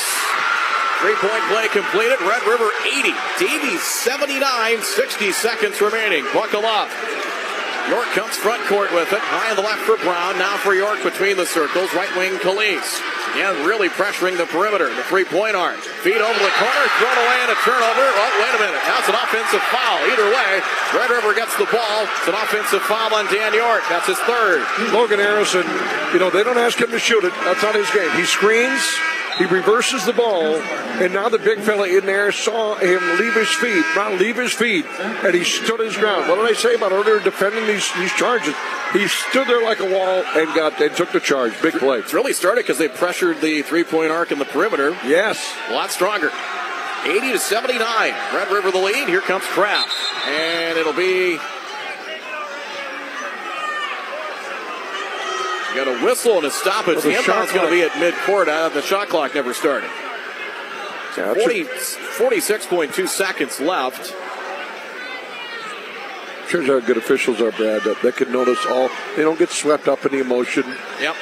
C: Three point play completed. Red River 80. Davies 79. 60 seconds remaining. Buckle up. York comes front court with it. High on the left for Brown. Now for York between the circles. Right wing Calise. Again, really pressuring the perimeter. The three point arc. Feed over the corner. Thrown away and a turnover. Oh, wait a minute. That's an offensive foul. Either way, Red River gets the ball. It's an offensive foul on Dan York. That's his third.
B: Logan Harrison, you know, they don't ask him to shoot it. That's not his game. He screens. He reverses the ball, and now the big fella in there saw him leave his feet, not leave his feet, and he stood his ground. What did I say about earlier defending these, these charges? He stood there like a wall and got and took the charge. Big play.
C: It's really started because they pressured the three point arc in the perimeter.
B: Yes.
C: A lot stronger. 80 to 79. Red River the lead. Here comes Kraft. And it'll be got a whistle and a stoppage.
B: Well,
C: the
B: the
C: inbound's going to be at midcourt. Uh, the shot clock never started.
B: Yeah, that's
C: 40, 46.2 seconds left.
B: Shows how good officials are, Brad. That they can notice all. They don't get swept up in the emotion.
C: Yep.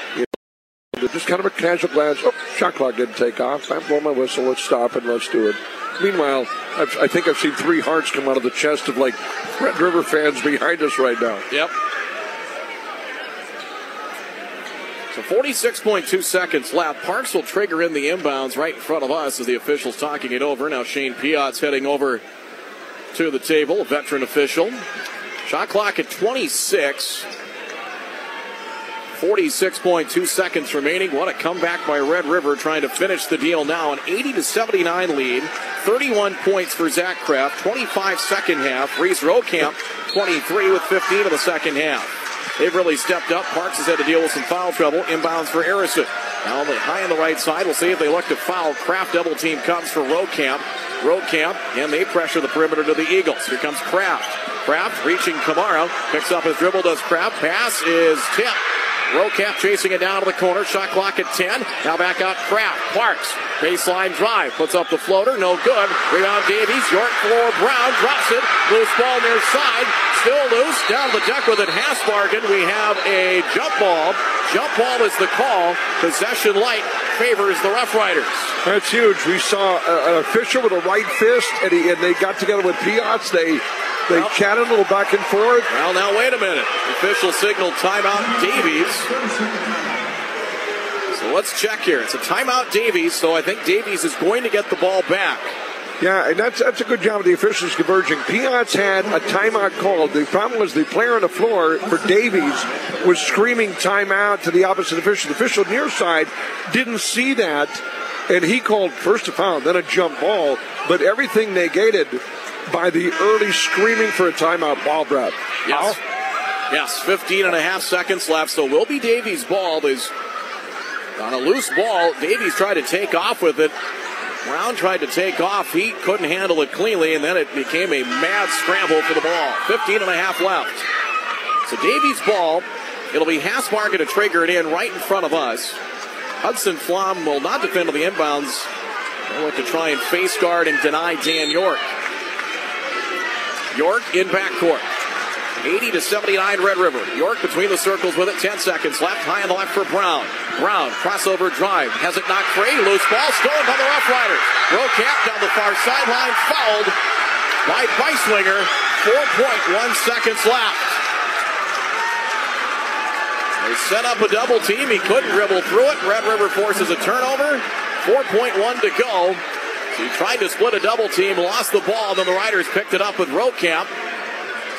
B: They're just kind of a casual glance. Oh, shot clock didn't take off. I blow my whistle. Let's stop and let's do it. Meanwhile, I've, I think I've seen three hearts come out of the chest of like Red River fans behind us right now.
C: Yep. So 46.2 seconds left. Parks will trigger in the inbounds right in front of us as the official's talking it over. Now Shane Piot's heading over to the table, a veteran official. Shot clock at 26. 46.2 seconds remaining. What a comeback by Red River trying to finish the deal now. An 80 to 79 lead. 31 points for Zach Kraft. 25 second half. Reese Rokamp 23 with 15 of the second half. They've really stepped up. Parks has had to deal with some foul trouble. Inbounds for Harrison. Now on the high on the right side. We'll see if they look to foul. Kraft double team comes for Rokamp. Rokamp, and they pressure the perimeter to the Eagles. Here comes Kraft. Kraft reaching Kamara. Picks up his dribble, does Kraft. Pass is tipped. Rokamp chasing it down to the corner. Shot clock at 10. Now back out Kraft. Parks. Baseline drive. Puts up the floater. No good. Rebound Davies. York floor. Brown drops it. Loose ball near side. Still loose. Down the deck with it. Hasbargen. We have a jump ball. Jump ball is the call. Possession light favors the Rough Riders.
B: That's huge. We saw a, an official with a right fist, and, he, and they got together with Piot's. They they
C: Well-
B: chatted a little back and forth.
C: Well, now wait a minute. Official signal timeout Davies. So let's check here. It's a timeout Davies, so I think Davies is going to get the ball back.
B: Yeah, and that's that's a good job of the officials converging. Piot's had a timeout called. The problem was the player on the floor for Davies was screaming timeout to the opposite official. The official near side didn't see that, and he called first a foul, then a jump ball, but everything negated by the early screaming for a timeout ball, Brad.
C: Yes. Yes, 15 and a half seconds left, so will be Davies' ball. Is on a loose ball. Davies tried to take off with it. Brown tried to take off. He couldn't handle it cleanly, and then it became a mad scramble for the ball. 15 and a half left. So Davies' ball. It'll be Hasbargen to trigger it in right in front of us. Hudson Flom will not defend to the inbounds. They'll look to try and face guard and deny Dan York. York in backcourt. 80 to 79 Red River. York between the circles with it. 10 seconds left. High on the left for Brown. Brown crossover drive. Has it knocked free. Loose ball stolen by the Rough Riders. Rokamp down the far sideline. Fouled by Beiswinger. 4.1 seconds left. They set up a double team. He couldn't dribble through it. Red River forces a turnover. 4.1 to go. So he tried to split a double team, lost the ball, then the Riders picked it up with Rokamp.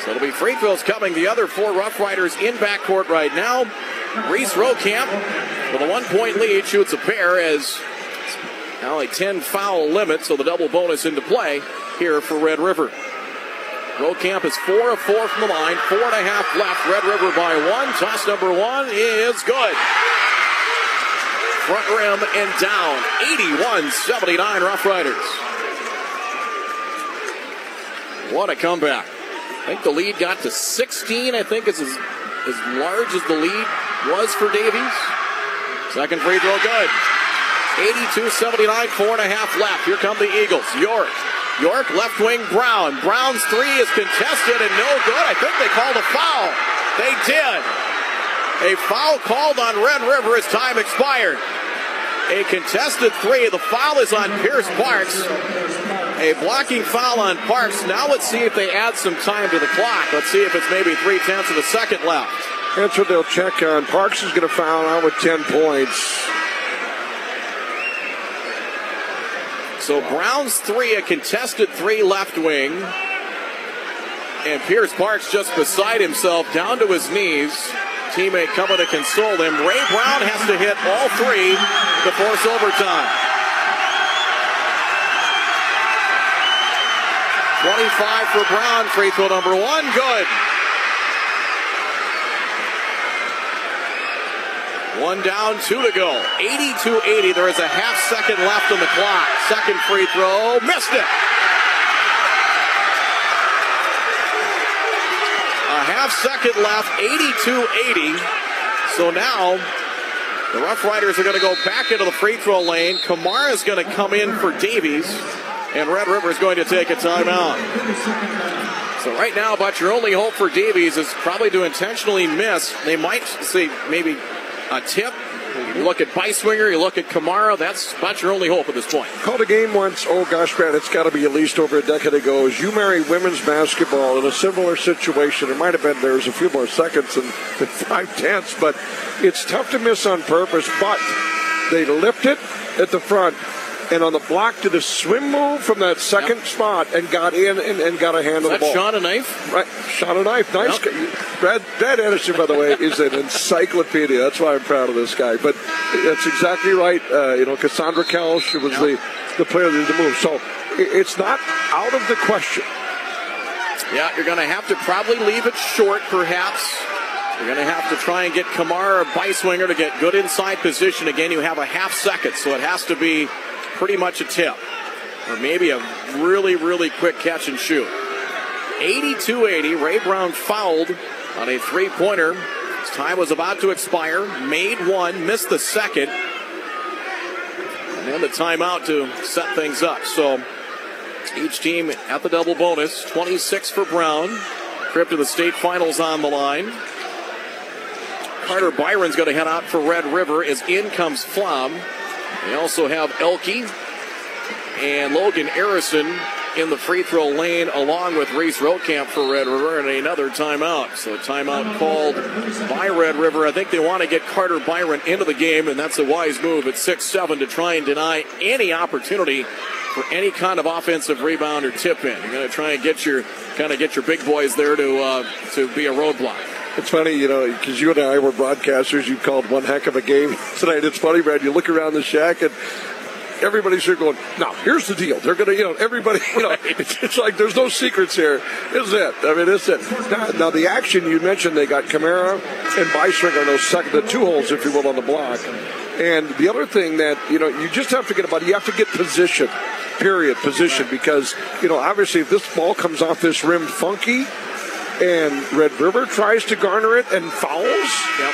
C: So it'll be free throws coming. The other four Rough Riders in backcourt right now. Reese Rokamp with a one point lead shoots a pair as now a 10 foul limit, so the double bonus into play here for Red River. Rokamp is four of four from the line, four and a half left. Red River by one. Toss number one is good. Front rim and down. 81 79 Rough Riders. What a comeback. I think the lead got to 16, I think is as, as large as the lead was for Davies. Second free throw good. 82 79, four and a half left. Here come the Eagles. York. York, left wing, Brown. Brown's three is contested and no good. I think they called a foul. They did. A foul called on Red River as time expired. A contested three. The foul is on Pierce Parks. A blocking foul on Parks. Now let's see if they add some time to the clock. Let's see if it's maybe three tenths of a second left.
B: That's what they'll check on. Parks is going to foul out with 10 points.
C: So Brown's three, a contested three left wing. And Pierce Parks just beside himself, down to his knees. Teammate coming to console him. Ray Brown has to hit all three to force overtime. 25 for Brown, free throw number one, good. One down, two to go. 82 80. There is a half second left on the clock. Second free throw, missed it. A half second left, 82 80. So now the Rough Riders are going to go back into the free throw lane. Kamara is going to come in for Davies, and Red River is going to take a timeout. So right now, but your only hope for Davies is probably to intentionally miss. They might say maybe a tip. You look at Beiswinger, you look at Kamara. That's about your only hope at this point.
B: Called a game once. Oh gosh, man, it's got to be at least over a decade ago. As you marry women's basketball in a similar situation, it might have been there's a few more seconds and five tenths, but it's tough to miss on purpose. But they lift it at the front and on the block did a swim move from that second yep. spot and got in and, and got a hand
C: on
B: the ball.
C: Shot a knife?
B: Right, shot a knife. Nice. Yep. Brad, Brad Anderson, by the way, is an encyclopedia. That's why I'm proud of this guy. But that's exactly right. Uh, you know, Cassandra Kelsch was yep. the, the player that did the move. So it's not out of the question.
C: Yeah, you're going to have to probably leave it short, perhaps. You're going to have to try and get Kamara or Beiswinger to get good inside position. Again, you have a half second, so it has to be pretty much a tip. Or maybe a really, really quick catch and shoot. 82 80. Ray Brown fouled on a three pointer. His time was about to expire. Made one, missed the second. And then the timeout to set things up. So each team at the double bonus 26 for Brown. Trip to the state finals on the line. Carter Byron's going to head out for Red River as in comes Flom. They also have Elke and Logan Harrison in the free throw lane along with Reese Rokamp for Red River and another timeout. So a timeout called by Red River. I think they want to get Carter Byron into the game, and that's a wise move at 6-7 to try and deny any opportunity for any kind of offensive rebound or tip in. You're going to try and get your kind of get your big boys there to uh, to be a roadblock.
B: It's funny, you know, because you and I were broadcasters. You called one heck of a game tonight. It's funny, Brad. You look around the shack and everybody's here going, now, here's the deal. They're going to, you know, everybody, you know, it's, it's, like there's no secrets here. Is it? I mean, is it. Now, now, the action you mentioned, they got Kamara and Beiswinger, those second, the two holes, if you will, on the block. And the other thing that, you know, you just have to get about, you have to get position, period, position, because, you know, obviously if this ball comes off this rim funky, and Red River tries to garner it and fouls.
C: Yep.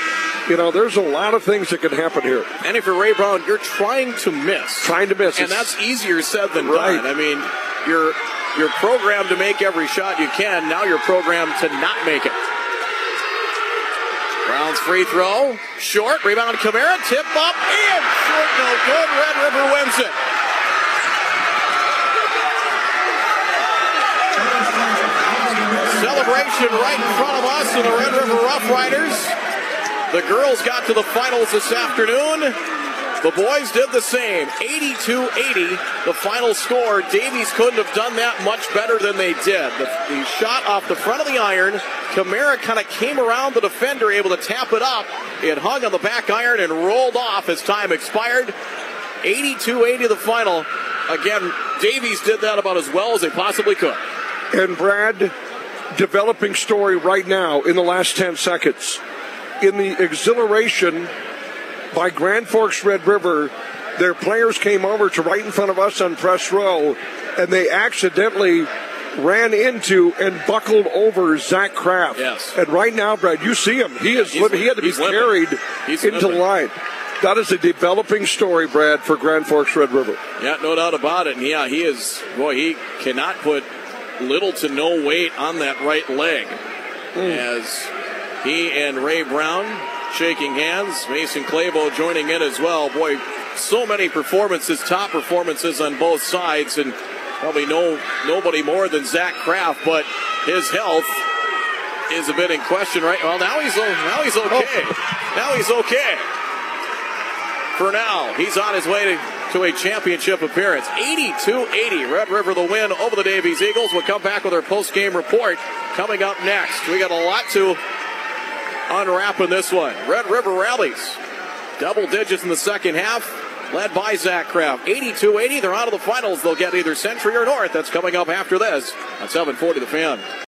B: You know, there's a lot of things that can happen here.
C: And if you're Ray Brown, you're trying to miss.
B: Trying to miss.
C: And that's easier said than right. done. I mean, you're you're programmed to make every shot you can. Now you're programmed to not make it. Brown's free throw. Short. Rebound Kamara. Tip up. And short. No good. Red River wins it. Celebration right in front of us in the Red River Rough Riders. The girls got to the finals this afternoon. The boys did the same. 82 80, the final score. Davies couldn't have done that much better than they did. The, the shot off the front of the iron. Kamara kind of came around the defender, able to tap it up. It hung on the back iron and rolled off as time expired. 82 80, the final. Again, Davies did that about as well as they possibly could.
B: And Brad, developing story right now in the last 10 seconds. In the exhilaration by Grand Forks Red River, their players came over to right in front of us on press row, and they accidentally ran into and buckled over Zach Kraft.
C: Yes.
B: And right now, Brad, you see him. He is. He had to be carried into the line. That is a developing story, Brad, for Grand Forks Red River.
C: Yeah, no doubt about it. And yeah, he is. Boy, he cannot put little to no weight on that right leg mm. as he and Ray Brown shaking hands. Mason Clavo joining in as well. Boy, so many performances, top performances on both sides, and probably no nobody more than Zach Kraft, but his health is a bit in question right well now he's now he's okay oh. now he's okay for now he's on his way to to a championship appearance. 82-80, Red River the win over the Davies Eagles. We'll come back with our post-game report coming up next. We got a lot to unwrap in this one. Red River rallies. Double digits in the second half, led by Zach Kraft. 82-80, they're out of the finals. They'll get either Century or North. That's coming up after this on 740 The Fan.